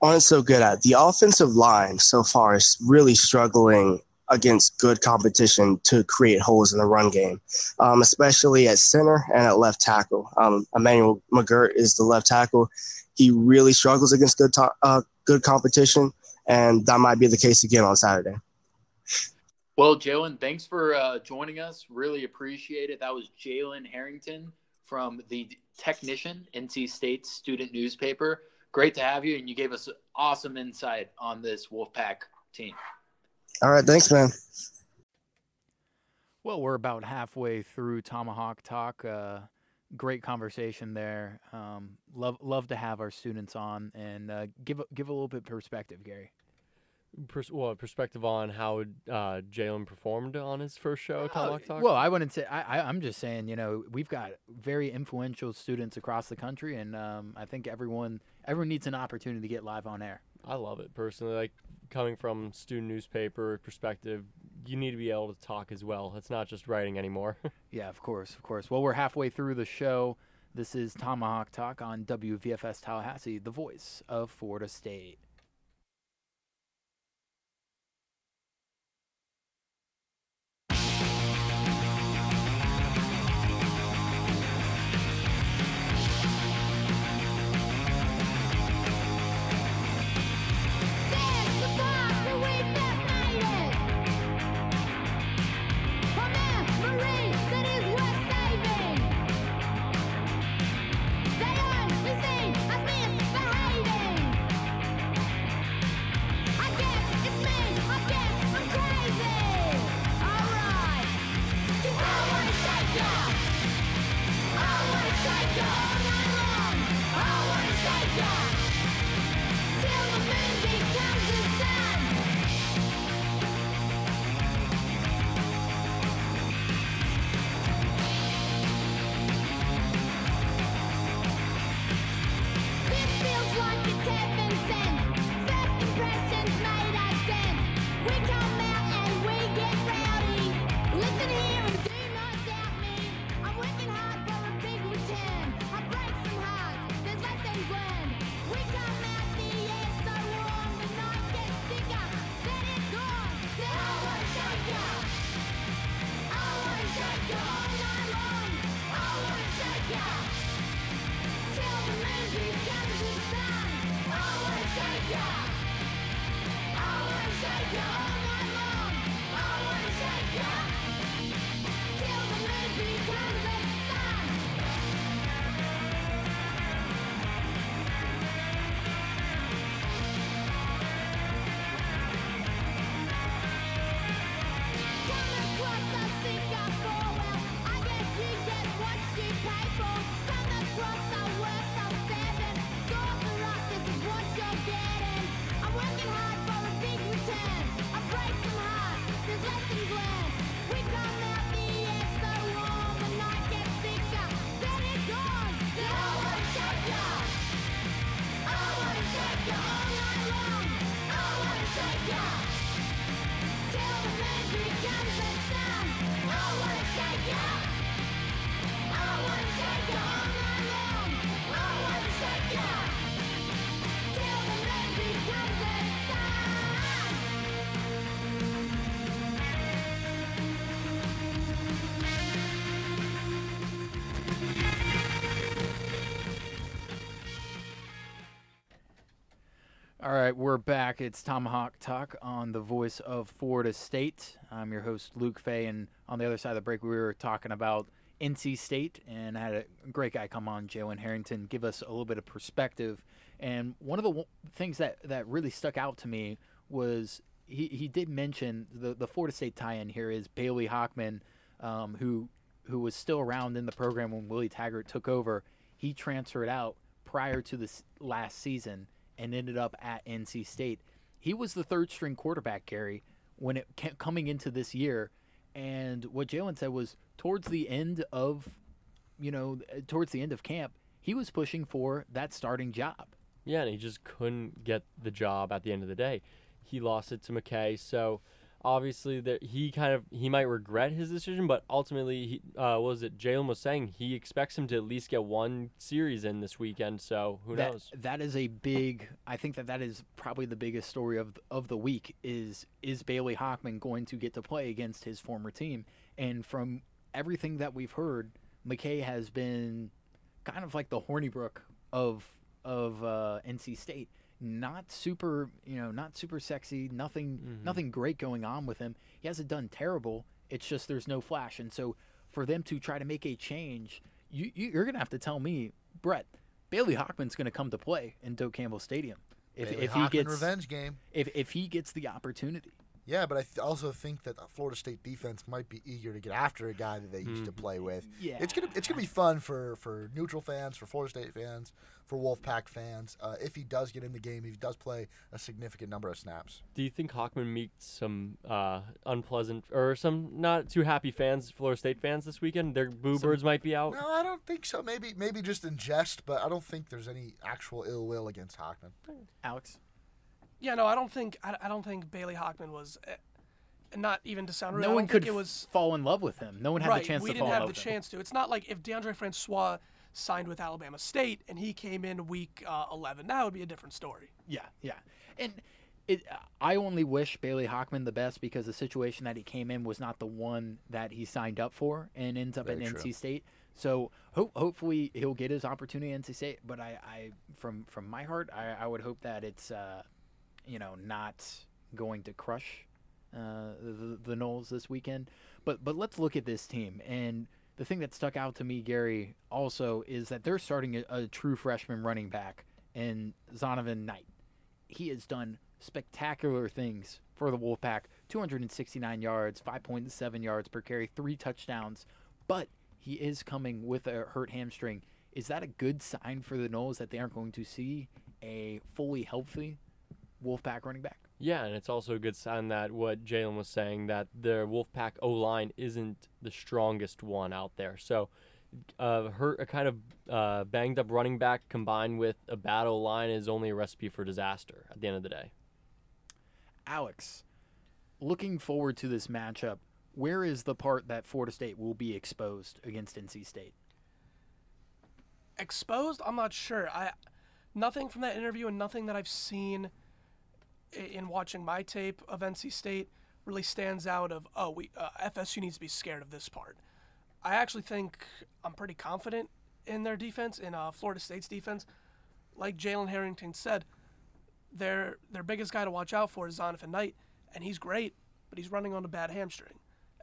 S6: Aren't so good at. The offensive line so far is really struggling against good competition to create holes in the run game, um, especially at center and at left tackle. Um, Emmanuel McGirt is the left tackle. He really struggles against good, to- uh, good competition, and that might be the case again on Saturday.
S2: Well, Jalen, thanks for uh, joining us. Really appreciate it. That was Jalen Harrington from the Technician, NC State student newspaper. Great to have you, and you gave us awesome insight on this Wolfpack team.
S6: All right, thanks, man.
S2: Well, we're about halfway through Tomahawk Talk. Uh, great conversation there. Um, love love to have our students on and uh, give give a little bit perspective, Gary.
S3: Pers- well, perspective on how uh, Jalen performed on his first show, Tomahawk Talk?
S2: Well, I wouldn't say. I, I, am just saying. You know, we've got very influential students across the country, and um, I think everyone everyone needs an opportunity to get live on air.
S3: I love it personally. Like coming from student newspaper perspective, you need to be able to talk as well. It's not just writing anymore.
S2: yeah, of course, of course. Well, we're halfway through the show. This is Tomahawk Talk on WVFS Tallahassee, the voice of Florida State. All right, we're back. It's Tomahawk Talk on the voice of Florida State. I'm your host, Luke Fay, and on the other side of the break, we were talking about NC State and had a great guy come on, Jalen Harrington, give us a little bit of perspective. And one of the w- things that, that really stuck out to me was he, he did mention the, the Florida State tie-in here is Bailey Hockman, um, who who was still around in the program when Willie Taggart took over. He transferred out prior to this last season and ended up at NC State. He was the third string quarterback, Gary, when it ca- coming into this year. And what Jalen said was towards the end of, you know, uh, towards the end of camp, he was pushing for that starting job.
S3: Yeah, and he just couldn't get the job at the end of the day. He lost it to McKay, so obviously that he kind of he might regret his decision, but ultimately, he, uh, what was it Jalen was saying he expects him to at least get one series in this weekend. So who
S2: that,
S3: knows?
S2: That is a big. I think that that is probably the biggest story of of the week. Is is Bailey Hockman going to get to play against his former team? And from everything that we've heard, McKay has been kind of like the Hornibrook of of uh, NC State. Not super, you know, not super sexy. Nothing,
S3: Mhm.
S2: nothing great going on with him. He hasn't done terrible. It's just there's no flash, and so for them to try to make a change, you, you you're gonna have to tell me, Brett, Bailey Hockman's gonna come to play in Doak Campbell Stadium if
S4: Bailey
S2: if he gets
S4: revenge game.
S2: if if he gets the opportunity.
S4: Yeah, but I th- also think that the Florida State defense might be eager to get after a guy that they used to play with.
S2: Yeah,
S4: It's gonna it's gonna be fun for for neutral fans, for Florida State fans, for Wolfpack fans. Uh, if he does get in the game, if he does play a significant number of snaps.
S3: Do you think Hockman meets some uh, unpleasant or some not too happy fans, Florida State fans this weekend? Their boo
S2: Some-
S3: birds might be out.
S4: No, I don't think so. Maybe maybe just in jest, but I don't think there's any actual ill will against Hockman.
S2: Alex.
S5: Yeah, no, I don't think I, I don't think Bailey Hockman was, uh, not even to sound rude.
S2: No one could
S5: it was
S2: fall in love with him. No one had
S5: right.
S2: the chance to fall in love.
S5: we
S2: to
S5: didn't
S2: fall in
S5: have
S2: love
S5: the
S2: with him.
S5: chance to. It's not like if Deondre Francois signed with Alabama State and he came in week uh, 11. That would be a different story.
S2: Yeah, yeah. And it, I only wish Bailey Hockman the best because the situation that he came in was not the one that he signed up for and ends up
S4: Very
S2: at
S4: true.
S2: NC State. So ho- hopefully he'll get his opportunity at NC State. But I, I from from my heart, I, I would hope that it's uh, you know not going to crush uh, the, the Noles this weekend. But but let's look at this team and. The thing that stuck out to me, Gary, also is that they're starting a, a true freshman running back in Zonovan Knight he has done spectacular things for the Wolfpack 269 yards, 5.7 yards per carry, three touchdowns. But he is coming with a hurt hamstring. Is that a good sign for the Noles that they aren't going to see a fully healthy Wolfpack running back?
S3: Yeah, and it's also a good sign that what Jalen was saying that the Wolfpack O line isn't the strongest one out there. So, uh, hurt a kind of uh, banged up running back combined with a bad O line is only a recipe for disaster at the end of the day.
S2: Alex, looking forward to this matchup, where is the part that Florida State will be exposed against NC State?
S5: Exposed? I'm not sure. I nothing from that interview and nothing that I've seen i- in watching my tape of NC State really stands out of oh we uh, FSU needs to be scared of this part. I actually think I'm pretty confident in their defense in uh, Florida State's defense. Like Jalen Harrington said, their their biggest guy to watch out for is Zonovan Knight, and he's great, but he's running on a bad hamstring.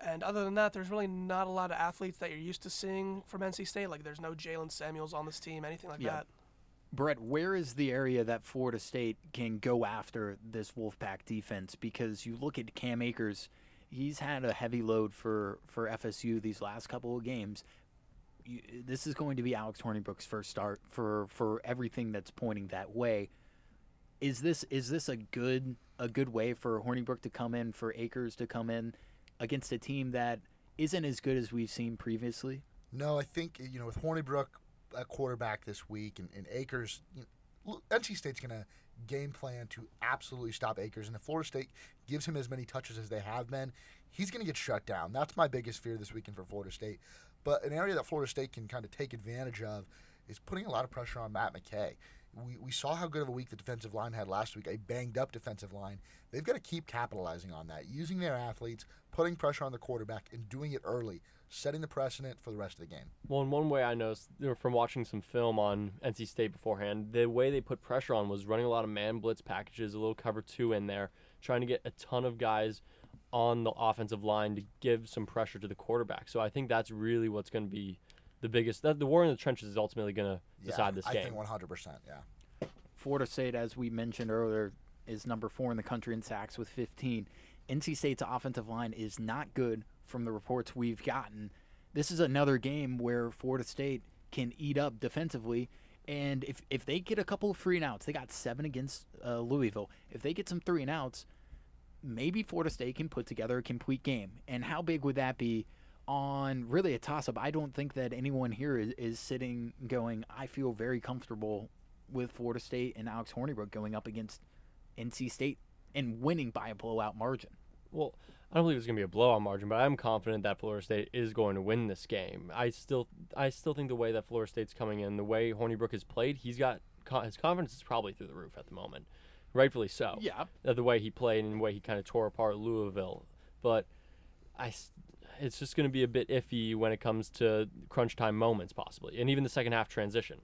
S5: And other than that, there's really not a lot of athletes that you're used to seeing from NC State. Like there's no Jaylen Samuels on this team, anything like
S2: Yeah.
S5: that.
S2: Brett, where is the area that Florida State can go after this Wolfpack defense? Because you look at Cam Akers, he's had a heavy load for, for FSU these last couple of games. You, this is going to be Alex Hornibrook's first start for, for everything that's pointing that way. Is this is this a good a good way for Hornibrook to come in for Akers to come in against a team that isn't as good as we've seen previously?
S4: No, I think you know with Hornibrook at quarterback this week and, and Akers, you know, NC State's going to game plan to absolutely stop Akers, and if Florida State gives him as many touches as they have been, he's going to get shut down. That's my biggest fear this weekend for Florida State. But an area that Florida State can kind of take advantage of is putting a lot of pressure on Matt McKay. We, we saw how good of a week the defensive line had last week, a banged up defensive line. They've got to keep capitalizing on that, using their athletes, putting pressure on the quarterback, and doing it early, setting the precedent for the rest of the game.
S3: Well, in one way I noticed from watching some film on NC State beforehand, the way they put pressure on was running a lot of man blitz packages, a little cover two in there, trying to get a ton of guys on the offensive line to give some pressure to the quarterback. So I think that's really what's going to be the biggest. That the war in the trenches is ultimately going to decide this
S4: I
S3: game.
S4: think 100%. Yeah.
S2: Florida State, as we mentioned earlier, is number four in the country in sacks with 15. NC State's offensive line is not good from the reports we've gotten. This is another game where Florida State can eat up defensively. And if, if they get a couple of free and outs, they got seven against uh, Louisville. If they get some three and outs, maybe Florida State can put together a complete game. And how big would that be on really a toss up? I don't think that anyone here is, is sitting going, I feel very comfortable with Florida State and Alex Hornibrook going up against NC State and winning by a blowout margin.
S3: Well, I don't believe it's going to be a blowout margin, but I'm confident that Florida State is going to win this game. I still, I still think the way that Florida State's coming in, the way Hornibrook has played, he's got his confidence is probably through the roof at the moment, rightfully so.
S2: Yeah.
S3: The way he played and the way he kind of tore apart Louisville, but I, it's just going to be a bit iffy when it comes to crunch time moments, possibly, and even the second half transition.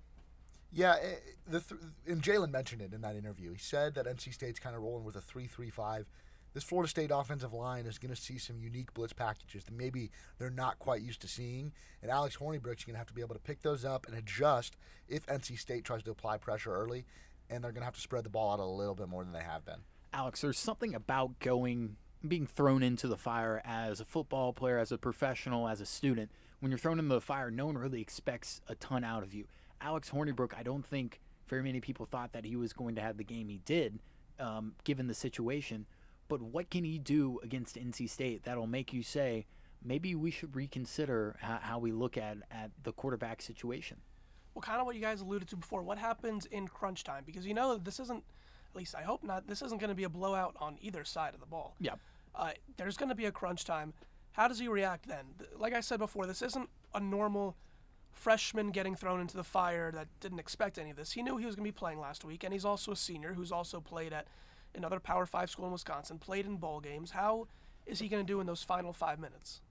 S4: Yeah, eh, the th- and Jalen mentioned it in that interview. He said that NC State's kind of rolling with a three-three-five. This Florida State offensive line is going to see some unique blitz packages that maybe they're not quite used to seeing, and Alex Hornibrook's going to have to be able to pick those up and adjust if NC State tries to apply pressure early, and they're going to have to spread the ball out a little bit more than they have been.
S2: Alex, there's something about going being thrown into the fire as a football player, as a professional, as a student. When you're thrown into the fire, no one really expects a ton out of you. Alex Hornibrook, I don't think very many people thought that he was going to have the game he did, um, given the situation. But what can he do against NC State that'll make you say maybe we should reconsider how, how we look at at the quarterback situation?
S5: Well, kind of what you guys alluded to before. What happens in crunch time? Because you know this isn't, at least I hope not. This isn't going to be a blowout on either side of the ball.
S2: Yeah.
S5: Uh, there's going to be a crunch time. How does he react then? Like I said before, this isn't a normal freshman getting thrown into the fire that didn't expect any of this. He knew he was going to be playing last week, and he's also a senior who's also played at another Power Five school in Wisconsin, played in bowl games. How is he going to do in those final five minutes?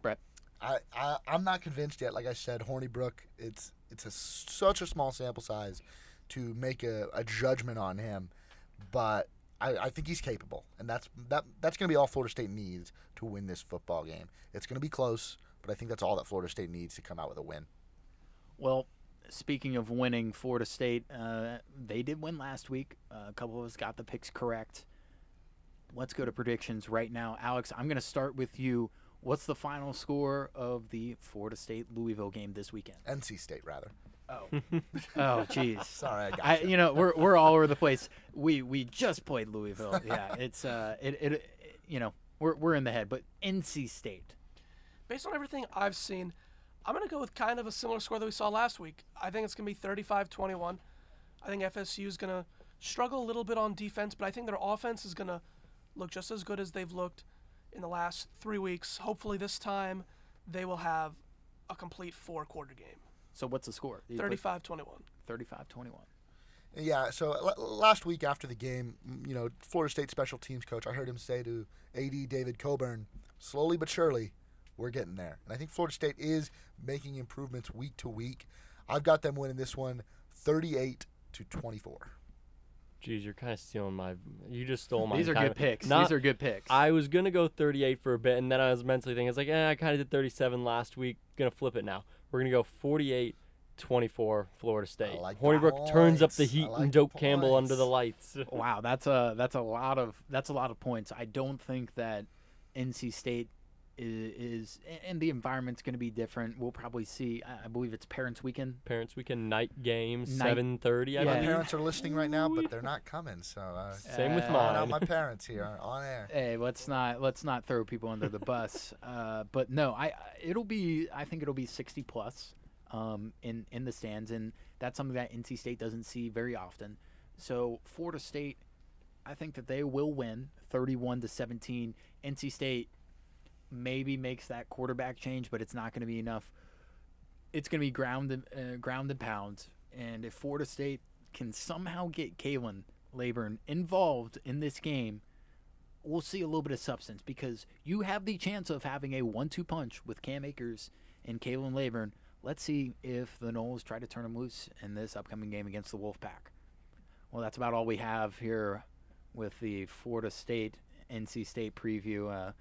S2: Brett.
S4: I, I I'm not convinced yet. Like I said, Hornibrook, it's it's a, such a small sample size to make a, a judgment on him, but I, I think he's capable, and that's that that's going to be all Florida State needs to win this football game. It's going to be close, but I think that's all that Florida State needs to come out with a win.
S2: Well, speaking of winning, Florida State, uh, they did win last week. Uh, a couple of us got the picks correct. Let's go to predictions right now. Alex, I'm going to start with you. What's the final score of the Florida State Louisville game this weekend?
S4: NC State rather.
S2: Oh, oh, jeez.
S4: Sorry, I got
S2: I,
S4: you.
S2: you know, we're we're all over the place. We we just played Louisville. Yeah, it's uh, it, it, it you know, we're we're in the head. But NC State,
S5: based on everything I've seen, I'm going to go with kind of a similar score that we saw last week. I think it's going to be 35 21. I think FSU is going to struggle a little bit on defense, but I think their offense is going to look just as good as they've looked in the last three weeks. Hopefully, this time they will have a complete four quarter game
S2: so what's the score?
S5: 35 21.
S2: 35 21.
S4: Yeah, so l- last week after the game, you know, Florida State special teams coach, I heard him say to AD David Coburn, slowly but surely, we're getting there. And I think Florida State is making improvements week to week. I've got them winning this one 38 to 24.
S3: Jeez, you're kind of stealing my. You just stole my.
S2: These are
S3: kind
S2: good
S3: of-
S2: picks.
S3: Not-
S2: These are good picks.
S3: I was gonna go 38 for a bit, and then I was mentally thinking, it's like, eh, I kind of did 37 last week. Gonna flip it now. We're gonna go 48, 24, Florida State.
S4: like the
S3: Hornibrook turns up the heat
S4: like
S3: and Doak Campbell under the lights.
S2: Wow, that's a that's a lot of that's a lot of points. I don't think that NC State is, is and the environment's going to be different. We'll probably see. I I believe it's Parents Weekend.
S3: Parents Weekend night game, 7:30. I
S2: Yeah.
S4: My parents are listening right now, but they're not coming. So uh,
S3: Same with
S2: Uh,
S4: calling
S3: mine.
S4: out my parents here on air.
S2: Hey, let's not let's not throw people under the bus. Uh, but no, I I- it'll be I think it'll be 60 plus um, in in the stands, and that's something that NC State doesn't see very often. So Florida State, I think that they will win 31 to 17. NC State maybe makes that quarterback change, but it's not going to be enough. It's going to be ground and uh, ground and pound. And if Florida State can somehow get Khalan Laborn involved in this game, we'll see a little bit of substance because you have the chance of having a one-two punch with Cam Akers and Khalan Laborn. Let's see if the Noles try to turn him loose in this upcoming game against the Wolfpack. Well, that's about all we have here with the Florida State NC State preview. Uh,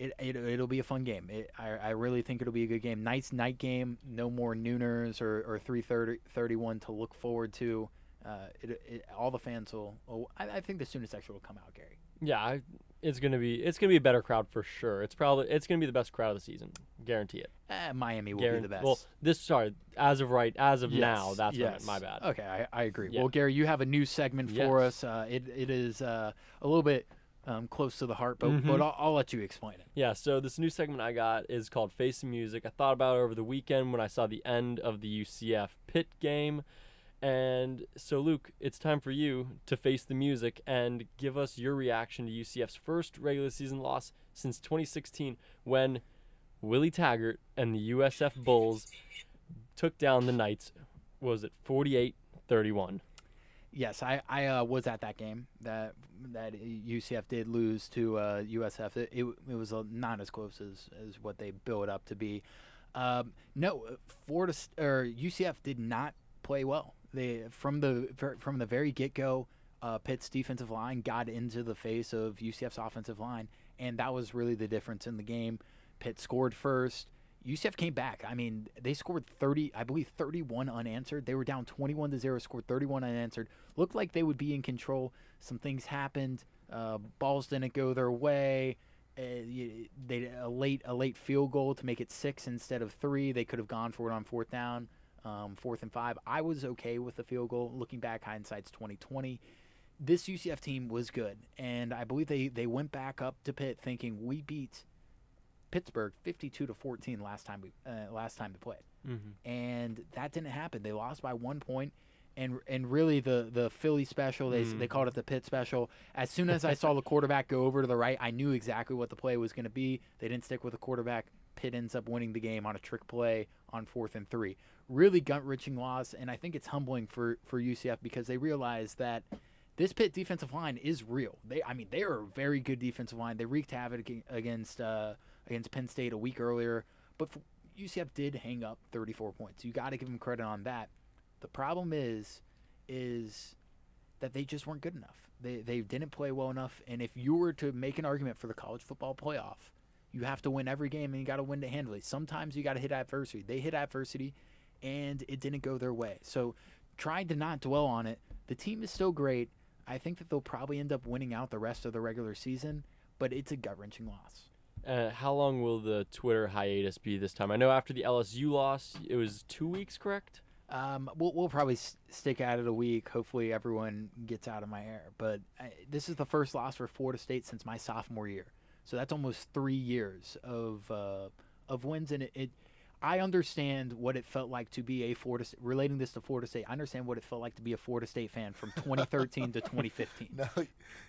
S2: it, it it'll be a fun game. It, I I really think it'll be a good game. Nice night game. No more nooners or or 3:30 31 to look forward to. Uh, it, it, all the fans will. Oh, I, I think the student section will come out, Gary.
S3: Yeah, I, it's gonna be it's gonna be a better crowd for sure. It's probably it's gonna be the best crowd of the season, guarantee it.
S2: Eh, Miami will
S3: Guaran-
S2: be the best.
S3: Well, this sorry, as of right, as of now, that's
S2: yes.
S3: my bad.
S2: Okay, I, I agree.
S3: Yeah.
S2: Well, Gary, you have a new segment for
S3: Yes.
S2: us. Uh, it it is uh, a little bit um, close to the heart, but
S3: Mhm.
S2: but I'll, I'll let you explain it.
S3: Yeah, so this new segment I got is called Face the Music. I thought about it over the weekend when I saw the end of the UCF Pitt game. And so, Luke, it's time for you to face the music and give us your reaction to UCF's first regular season loss since 2016 when Willie Taggart and the USF Bulls took down the Knights. Was it 48 31?
S2: Yes, I, I uh, was at that game that that UCF did lose to uh, USF. It, it, it was uh, not as close as, as what they built up to be. Um, no, uh, Florida or UCF did not play well. They from the from the very get go, uh, Pitt's defensive line got into the face of UCF's offensive line, and that was really the difference in the game. Pitt scored first. UCF came back. I mean, they scored 30, I believe 31 unanswered. They were down 21 to 0, scored 31 unanswered. Looked like they would be in control. Some things happened. Uh, balls didn't go their way. Uh, they a late a late field goal to make it 6 instead of 3. They could have gone for it on fourth down, um, fourth and 5. I was okay with the field goal. Looking back, hindsight's 2020 this UCF team was good, and I believe they, they went back up to Pitt thinking we beat Pittsburgh 52 to 14 last time we uh, last time they played,
S3: Mm-hmm.
S2: and that didn't happen. They lost by one point, and and really the the Philly special they they
S3: Mm.
S2: called it the Pitt special. As soon as I saw the quarterback go over to the right, I knew exactly what the play was going to be. They didn't stick with the quarterback. Pitt ends up winning the game on a trick play on fourth and three. Really gut wrenching loss, and I think it's humbling for for UCF because they realize that this Pitt defensive line is real. They, I mean, they are a very good defensive line. They wreaked havoc against uh, against Penn State a week earlier, but UCF did hang up 34 points. You got to give them credit on that. The problem is, is that they just weren't good enough. They they didn't play well enough. And if you were to make an argument for the college football playoff, you have to win every game and you got to win to handily. Sometimes you got to hit adversity. They hit adversity, and it didn't go their way. So, trying to not dwell on it. The team is still great. I think that they'll probably end up winning out the rest of the regular season, but it's a gut wrenching loss.
S3: Uh, how long will the Twitter hiatus be this time? I know after the LSU loss, it was two weeks, correct?
S2: Um, we'll, we'll probably stick at it a week. Hopefully, everyone gets out of my hair. But I, this is the first loss for Florida State since my sophomore year, so that's almost three years of uh, of wins. And it, it, I understand what it felt like to be a Florida. Relating this to Florida State, I understand what it felt like to be a Florida State fan from 2013 to 2015.
S4: No,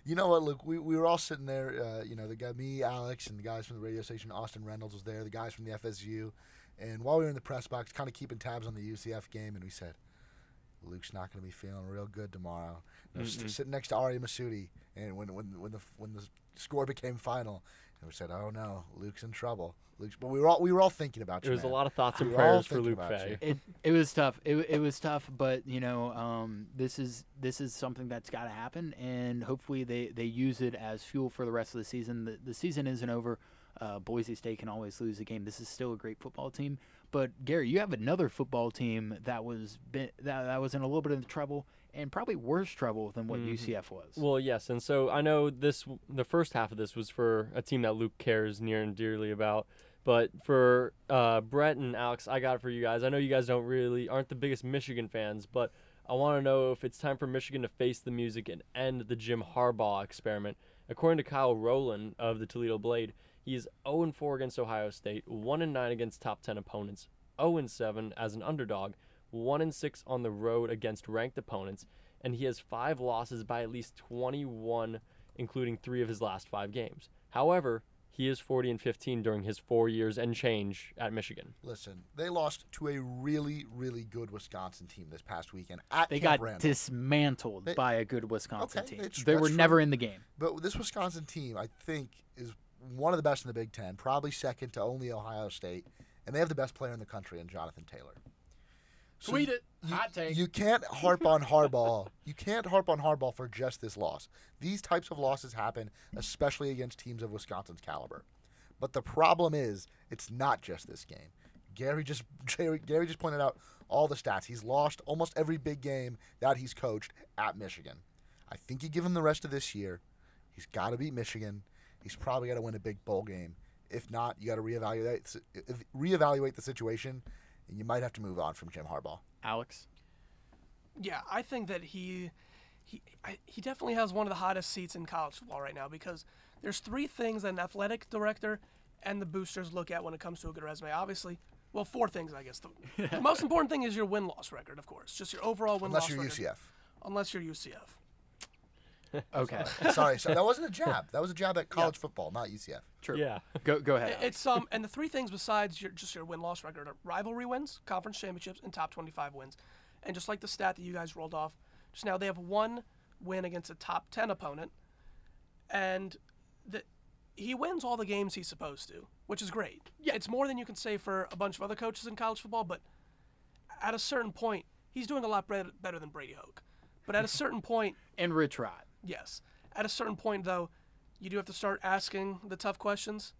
S4: you know what? Look, we, we were all sitting there. Uh, you know, the guy, me, Alex, and the guys from the radio station, Austin Reynolds was there. The guys from the FSU, and while we were in the press box, kind of keeping tabs on the UCF game, and we said, Luke's not going to be feeling real good tomorrow. And I was
S3: Mm-mm.
S4: sitting next to Ari Masudi, and when when when the when the score became final, and we said, "Oh no, Luke's in trouble." Luke's, but we were all we were all thinking about you.
S3: There was a lot of thoughts and
S4: We
S3: prayers for Luke
S4: about
S3: Fay.
S4: you.
S2: it it was tough. It, it was tough, but you know, um, this is this is something that's got to happen, and hopefully they, they use it as fuel for the rest of the season. The, the season isn't over. Uh, Boise State can always lose a game. This is still a great football team. But Gary, you have another football team that was been, that, that was in a little bit of trouble and probably worse trouble than what
S3: Mhm.
S2: UCF was.
S3: Well, yes, and so I know this. The first half of this was for a team that Luke cares near and dearly about. But for uh, Brett and Alex, I got it for you guys. I know you guys don't really aren't the biggest Michigan fans, but I want to know if it's time for Michigan to face the music and end the Jim Harbaugh experiment. According to Kyle Rowland of the Toledo Blade, he is 0 4 against Ohio State, 1 9 against top 10 opponents, 0 7 as an underdog, 1 6 on the road against ranked opponents, and he has five losses by at least 21, including three of his last five games. However, He is 40 and 15 during his four years and change at Michigan.
S4: Listen, they lost to a really, really good Wisconsin team this past weekend at
S2: They
S4: Camp
S2: got
S4: Randall.
S2: dismantled
S4: They-
S2: by a good Wisconsin
S4: Okay,
S2: team.
S4: it's
S2: They were
S4: stretched
S2: never
S4: from-
S2: in the game.
S4: But this Wisconsin team, I think, is one of the best in the Big Ten, probably second to only Ohio State, and they have the best player in the country in Jonathan Taylor. So
S2: Tweet it.
S4: You,
S2: Hot take.
S4: You can't harp on Harbaugh. You can't harp on Harbaugh for just this loss. These types of losses happen, especially against teams of Wisconsin's caliber. But the problem is, it's not just this game. Gary just Gary, Gary just pointed out all the stats. He's lost almost every big game that he's coached at Michigan. I think you give him the rest of this year. He's got to beat Michigan. He's probably got to win a big bowl game. If not, you got to reevaluate reevaluate the situation, and you might have to move on from Jim Harbaugh.
S2: Alex.
S5: Yeah, I think that he he I, he definitely has one of the hottest seats in college football right now because there's three things that an athletic director and the boosters look at when it comes to a good resume. Obviously, well, four things I guess. The, the most important thing is your win loss record, of course, just your overall win loss.
S4: Unless
S5: loss
S4: you're
S5: record.
S4: UCF.
S5: Unless you're UCF.
S2: Okay.
S4: sorry, sorry, that wasn't a jab. That was a jab at college football, not UCF.
S2: True.
S3: Yeah.
S2: Go go ahead. Alex.
S5: It's um and the three things besides your just your win loss record are rivalry wins, conference championships, and top 25 wins. And just like the stat that you guys rolled off just now, they have one win against a top 10 opponent, and the, he wins all the games he's supposed to, which is great. Yeah, it's more than you can say for a bunch of other coaches in college football, but at a certain point, he's doing a lot better, better than Brady Hoke. But at a certain point,
S2: and Rich Rod.
S5: Yes. At a certain point, though, you do have to start asking the tough questions.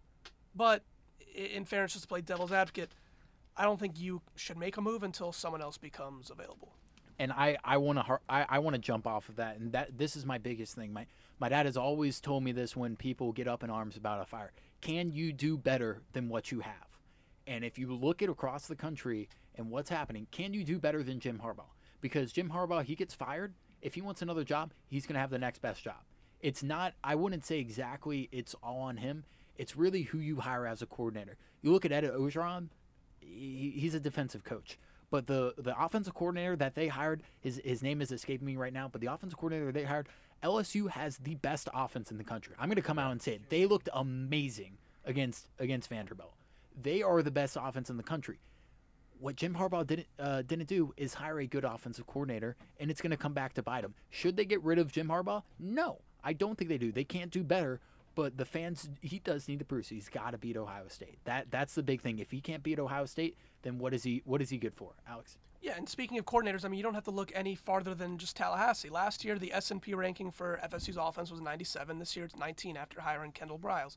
S5: But in fairness, just to play devil's advocate, I don't think you should make a move until someone else becomes available.
S2: and I I want to I, I want to jump off of that, and that this is my biggest thing. My my dad has always told me this when people get up in arms about a fire. Can you do better than what you have? And if you look at across the country and what's happening, can you do better than Jim Harbaugh? Because Jim Harbaugh, he gets fired. If he wants another job, he's going to have the next best job. It's not. I wouldn't say exactly it's all on him. It's really who you hire as a coordinator. You look at Ed Orgeron, he, he's a defensive coach. But the the offensive coordinator that they hired, his his name is escaping me right now. But the offensive coordinator they hired, LSU has the best offense in the country. I'm going to come out and say it. They looked amazing against against Vanderbilt. They are the best offense in the country. What Jim Harbaugh didn't uh, didn't do is hire a good offensive coordinator, and it's going to come back to bite them. Should they get rid of Jim Harbaugh? No, I don't think they do. They can't do better. But the fans, he does need to prove. He's got to beat Ohio State. That that's the big thing. If he can't beat Ohio State, then what is he what is he good for, Alex?
S5: Yeah, and speaking of coordinators, I mean, you don't have to look any farther than just Tallahassee. Last year, the S&P ranking for FSU's offense was 97. This year, it's 19 after hiring Kendall Briles.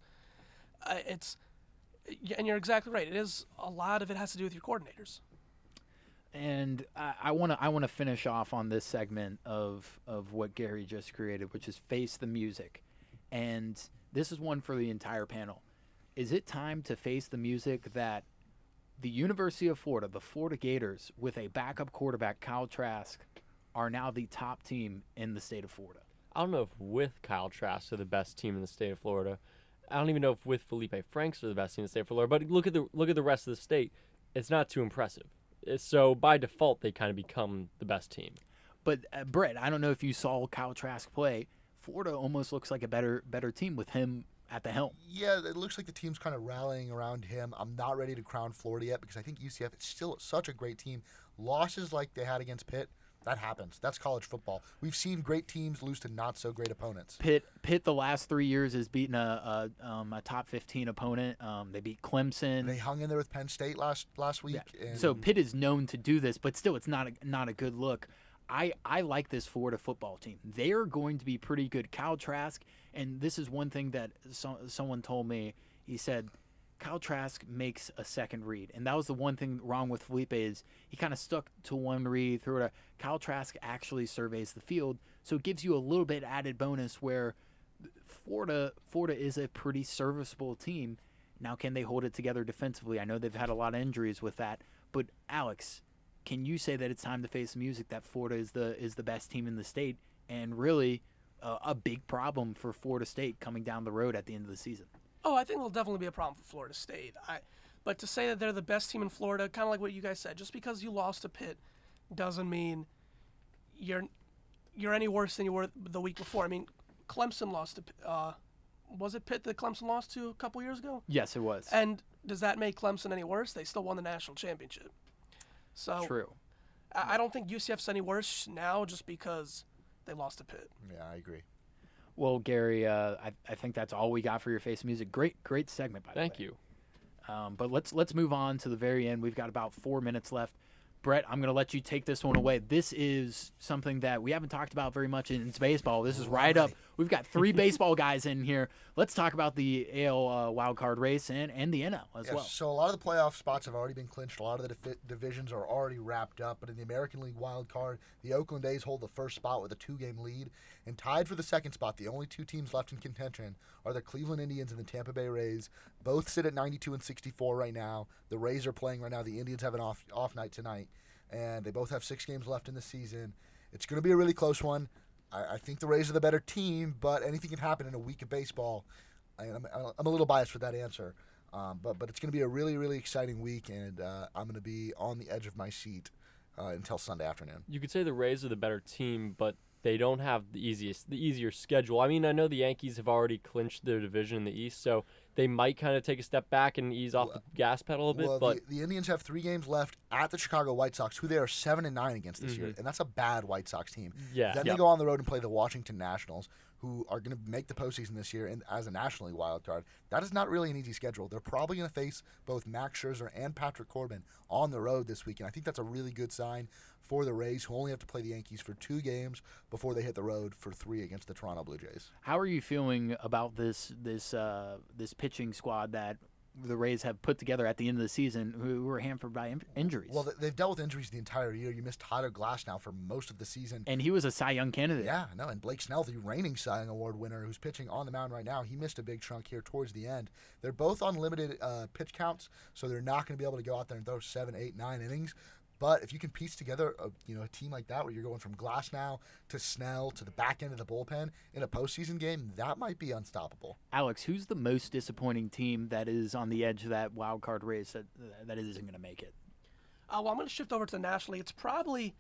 S5: Uh, it's, and you're exactly right. It is a lot of it has to do with your coordinators.
S2: And I want to I want to finish off on this segment of of what Gary just created, which is face the music, and this is one for the entire panel. Is it time to face the music that the University of Florida, the Florida Gators, with a backup quarterback Kyle Trask, are now the top team in the state of Florida?
S3: I don't know if with Kyle Trask they're the best team in the state of Florida. I don't even know if with Felipe Franks they're the best team in the state of Florida. But look at the look at the rest of the state. It's not too impressive. So by default, they kind of become the best team.
S2: But uh, Brett, I don't know if you saw Kyle Trask play. Florida almost looks like a better better team with him at the helm.
S4: Yeah, it looks like the team's kind of rallying around him. I'm not ready to crown Florida yet because I think UCF is still such a great team. Losses like they had against Pitt, that happens. That's college football. We've seen great teams lose to not so great opponents.
S2: Pitt Pitt the last three years has beaten a a, um, a top fifteen opponent. Um, they beat Clemson.
S4: They hung in there with Penn State last last week. And
S2: so Pitt is known to do this, but still, it's not a, not a good look. I, I like this Florida football team. They are going to be pretty good. Kyle Trask, and this is one thing that so, someone told me. He said, Kyle Trask makes a second read, and that was the one thing wrong with Felipe is he kind of stuck to one read through it. Kyle Trask actually surveys the field, so it gives you a little bit added bonus where Florida Florida is a pretty serviceable team. Now, can they hold it together defensively? I know they've had a lot of injuries with that, but Alex, can you say that it's time to face music that Florida is the is the best team in the state and really uh, a big problem for Florida State coming down the road at the end of the season?
S5: Oh, I think it'll definitely be a problem for Florida State. I, but to say that they're the best team in Florida, kind of like what you guys said, just because you lost to Pitt doesn't mean you're you're any worse than you were the week before. I mean, Clemson lost to uh, was it Pitt that Clemson lost to a couple years ago?
S2: Yes, it was.
S5: And does that make Clemson any worse? They still won the national championship. So
S2: True.
S5: I, I don't think UCF's any worse now just because they lost to Pitt.
S4: Yeah, I agree.
S2: Well, Gary, uh, I, I think that's all we got for your face music. Great, great segment by the way.
S3: Thank you.
S2: Um, but let's let's move on to the very end. We've got about four minutes left. Brett, I'm going to let you take this one away. This is something that we haven't talked about very much in baseball. This is right up. We've got three baseball guys in here. Let's talk about the AL uh, wild card race and, and the NL as
S4: Yes,
S2: well.
S4: So a lot of the playoff spots have already been clinched. A lot of the divi- divisions are already wrapped up. But in the American League wild card, the Oakland A's hold the first spot with a two-game lead, and tied for the second spot. The only two teams left in contention are the Cleveland Indians and the Tampa Bay Rays. Both sit at 92 and 64 right now. The Rays are playing right now. The Indians have an off off night tonight, and they both have six games left in the season. It's going to be a really close one. I, I think the Rays are the better team, but anything can happen in a week of baseball. I, I'm, I'm a little biased for that answer. Um, but but it's going to be a really really exciting week, and uh, I'm going to be on the edge of my seat uh, until Sunday afternoon.
S3: You could say the Rays are the better team, but they don't have the easiest, the easier schedule. I mean, I know the Yankees have already clinched their division in the East, so they might kind of take a step back and ease off the gas pedal a bit.
S4: Well,
S3: but
S4: the, the Indians have three games left at the Chicago White Sox, who they are seven and nine against this year, and that's a bad White Sox team.
S3: Mm-hmm. Yeah.
S4: Then they go on the road and play the Washington Nationals, who are going to make the postseason this year and as a nationally wild card. That is not really an easy schedule. They're probably going to face both Max Scherzer and Patrick Corbin on the road this week, and I think that's a really good sign for the Rays, who only have to play the Yankees for two games before they hit the road for three against the Toronto Blue Jays.
S2: How are you feeling about this this uh, this pitching squad that the Rays have put together at the end of the season, who were hampered by in- injuries?
S4: Well, they- they've dealt with injuries the entire year. You missed Tyler Glasnow for most of the season.
S2: and he was a Cy Young candidate.
S4: Yeah, no, and Blake Snell, the reigning Cy Young Award winner, who's pitching on the mound right now, he missed a big chunk here towards the end. They're both on limited uh, pitch counts, so they're not going to be able to go out there and throw seven, eight, nine innings. But if you can piece together a you know a team like that, where you're going from Glasnow to Snell to the back end of the bullpen in a postseason game, that might be unstoppable.
S2: Alex, who's the most disappointing team that is on the edge of that wild card race that that isn't going to make it?
S5: Uh, well, I'm going to shift over to the National League. It's probably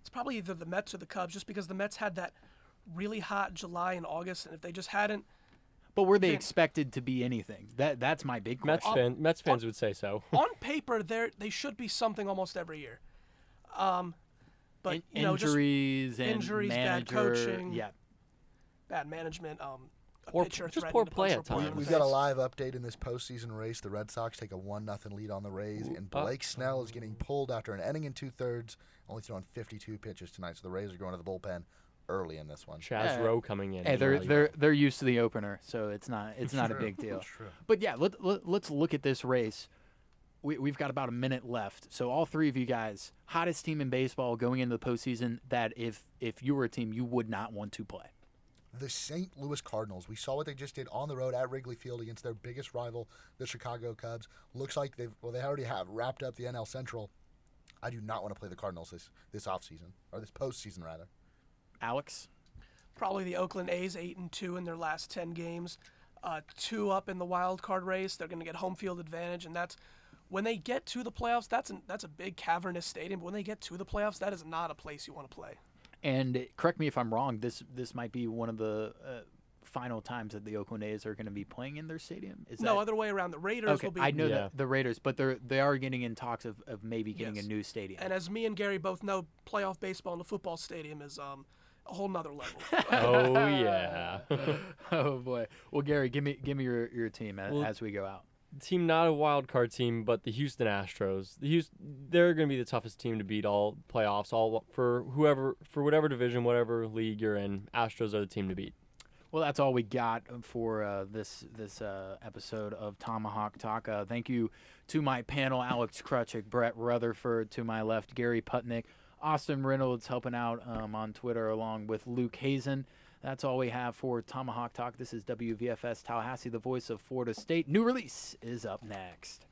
S5: it's probably either the Mets or the Cubs, just because the Mets had that really hot July and August, and if they just hadn't,
S2: But were they
S5: Yeah.
S2: expected to be anything? That that's my big
S3: Mets
S2: question.
S3: fan, Mets fans would say so.
S5: on paper, they they should be something almost every year. Um, but
S2: In-
S5: you know, just
S2: injuries and
S5: injuries, bad coaching.
S2: Yeah,
S5: bad management. Um, a
S3: Poor- just poor play at times.
S4: We've got a live update in this postseason race. The Red Sox take a one nothing lead on the Rays, and
S3: uh,
S4: Blake Snell is getting pulled after an inning and two thirds, only throwing 52 pitches tonight. So the Rays are going to the bullpen early in this one.
S3: Chaz
S2: Yeah.
S3: Roe coming in.
S2: hey, they're
S3: relief.
S2: they're they're used to the opener, so it's not it's not a big deal.
S4: It's true.
S2: But yeah, let, let, let's look at this race. We, we've got about a minute left. So all three of you guys, hottest team in baseball going into the postseason. That if if you were a team, you would not want to play.
S4: The St. Louis Cardinals. We saw what they just did on the road at Wrigley Field against their biggest rival, the Chicago Cubs. Looks like they've well, they already have wrapped up the NL Central. I do not want to play the Cardinals this this offseason or this postseason rather.
S2: Alex,
S5: Probably the Oakland A's, eight and two in their last ten games, uh, two up in the wild card race. They're going to get home field advantage, and that's when they get to the playoffs. That's an, that's a big cavernous stadium. But when they get to the playoffs, that is not a place you want to play.
S2: and correct me if I'm wrong. This this might be one of the uh, final times that the Oakland A's are going to be playing in their stadium. Is
S5: no
S2: that,
S5: other way around. The Raiders
S2: Okay,
S5: will be.
S2: I know
S3: Yeah.
S2: that the Raiders, but they're they are getting in talks of, of maybe getting
S5: Yes.
S2: a new stadium.
S5: And as me and Gary both know, playoff baseball in a football stadium is um, a whole nother level.
S3: oh yeah.
S2: oh boy. Well, Gary, give me give me your, your team as,
S3: Well-
S2: as we go out.
S3: team not a wild card team, but the Houston Astros. The Houston, they're going to be the toughest team to beat all playoffs, all for whoever for whatever division, whatever league you're in. Astros are the team to beat.
S2: Well, that's all we got for uh, this this uh, episode of Tomahawk Talk. Uh, thank you to my panel, Alex Krutchik, Brett Rutherford to my left, Gary Putnick, Austin Reynolds helping out um, on Twitter along with Luke Hazen. That's all we have for Tomahawk Talk. This is WVFS Tallahassee, the voice of Florida State. New release is up next.